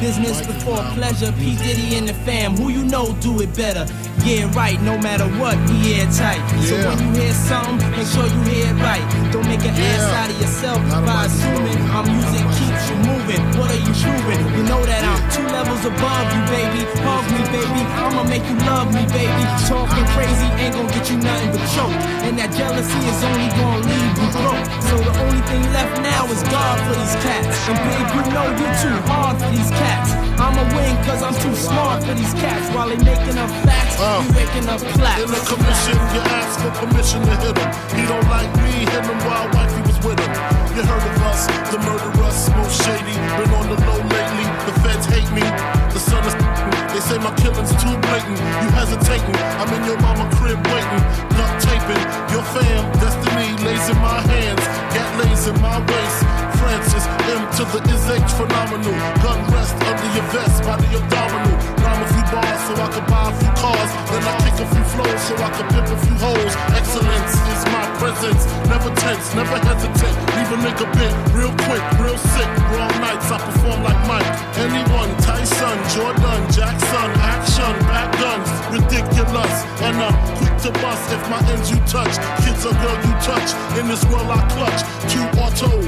Business before pleasure. P Diddy and the fam, who you know do it better. Yeah, right. No matter what, we airtight. So when you hear something, make sure you hear it right. Don't make an ass out of yourself by assuming our music keeps you moving. What are you proving? You know that I'm two levels above you, baby. Hug me, baby. I'ma make you love me, baby. Talking crazy ain't gonna get you nothing but choke. And that jealousy is only gonna leave you broke. So the only thing left now is God for these cats. And babe, you know you're too hard for these cats. I'ma win cause I'm too smart for these cats. While they making up facts, you waking up plaques. In the commission, you ask for permission to hit him. He don't like me, hit him while wifey was with him. You heard of us, the murderers, most shady. Been on the low lately, the feds hate me. The sun is they say my killing's too blatant. You hesitating, I'm in your mama crib waiting. Duct taping, your fam, destiny lays in my hands. got lays in my waist. Francis, M to the is H phenomenal. Gun rest under your vest, body abdominal. Rhyme a few bars so I can buy a few cars. Then I kick a few flows so I can pimp a few hoes. Excellence is my presence. Never tense, never hesitate. Leave a nigga bent real quick, real sick. Raw nights, I perform like Mike. Anyone, Tyson, Jordan, Jackson, action, back guns, ridiculous. And I'm quick to bust if my ends you touch. Kids or girl you touch. In this world I clutch. Two auto,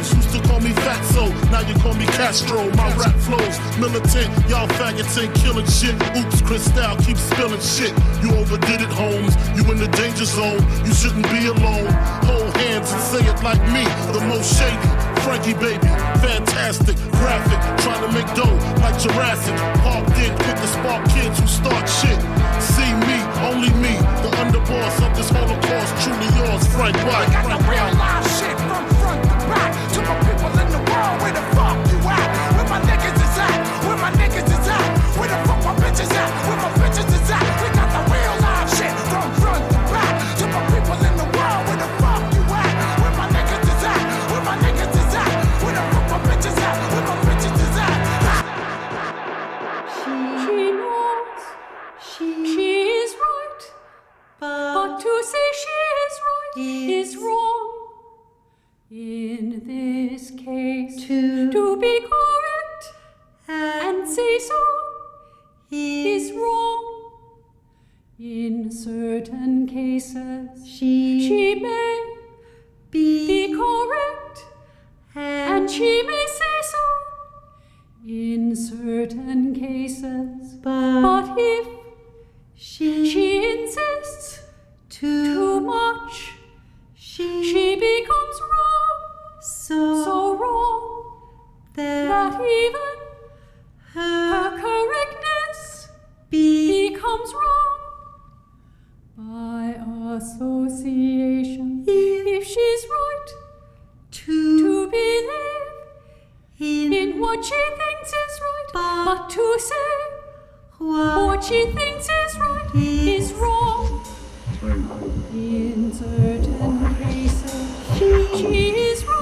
Used to call me Fatso, now you call me Castro. My rap flows militant. Y'all faggots ain't killing shit. Oops, Cristal keep spilling shit. You overdid it, Holmes. You in the danger zone. You shouldn't be alone. Hold hands and say it like me. The most shady. Frankie baby, fantastic, graphic, trying to make dough like Jurassic. Parked in, quick to spark kids who start shit. See me, only me, the underboss of this Holocaust, truly yours, Frank White. I got the real live shit from to my people in the world, where the fuck you at? Where my niggas is at? Where my niggas In this case, to to be correct and say so he is wrong. In certain cases, she, she may be, correct and she may say so in certain cases. But, if she, she insists too, too, much, she, she becomes wrong, so, so wrong that, even her, correctness becomes wrong. By association, if she's right to, believe in, what she thinks is right, but, to say what she thinks is right is wrong. In certain cases, she, she is right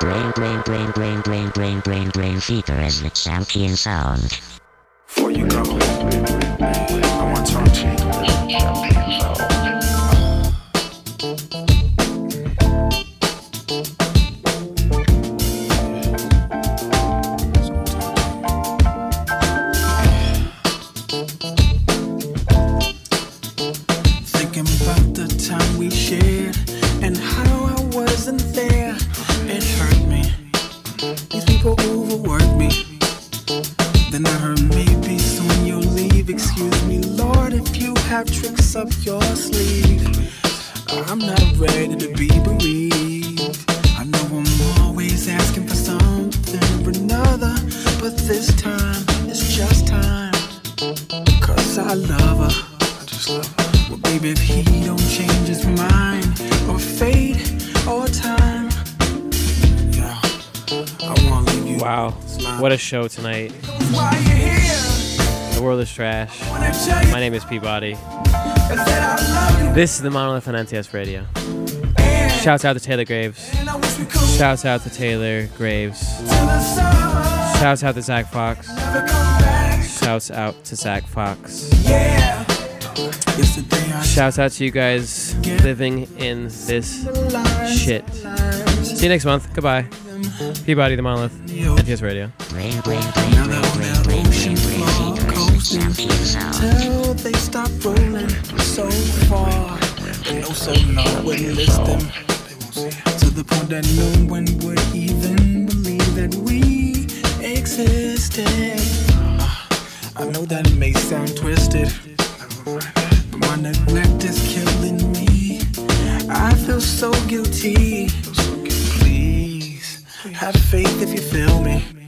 Brain, brain, brain, brain, brain, brain, brain, brain, fever is the champion sound. Show tonight. The world is trash. My name is Peabody. This is the Monolith on NTS Radio. Shouts out to Taylor Graves. Shouts out to Taylor Graves. Shouts out to Zack Fox. Shouts out to Zack Fox. Shouts out to you guys living in this shit. See you next month. Goodbye. Peabody the Monolith. NTS Radio. Till they stop rolling so far. They know so no would list them. To the point that no one would even believe that we existed. I know that may sound twisted, but my neglect is killing me. I feel so guilty. Have faith if you feel me.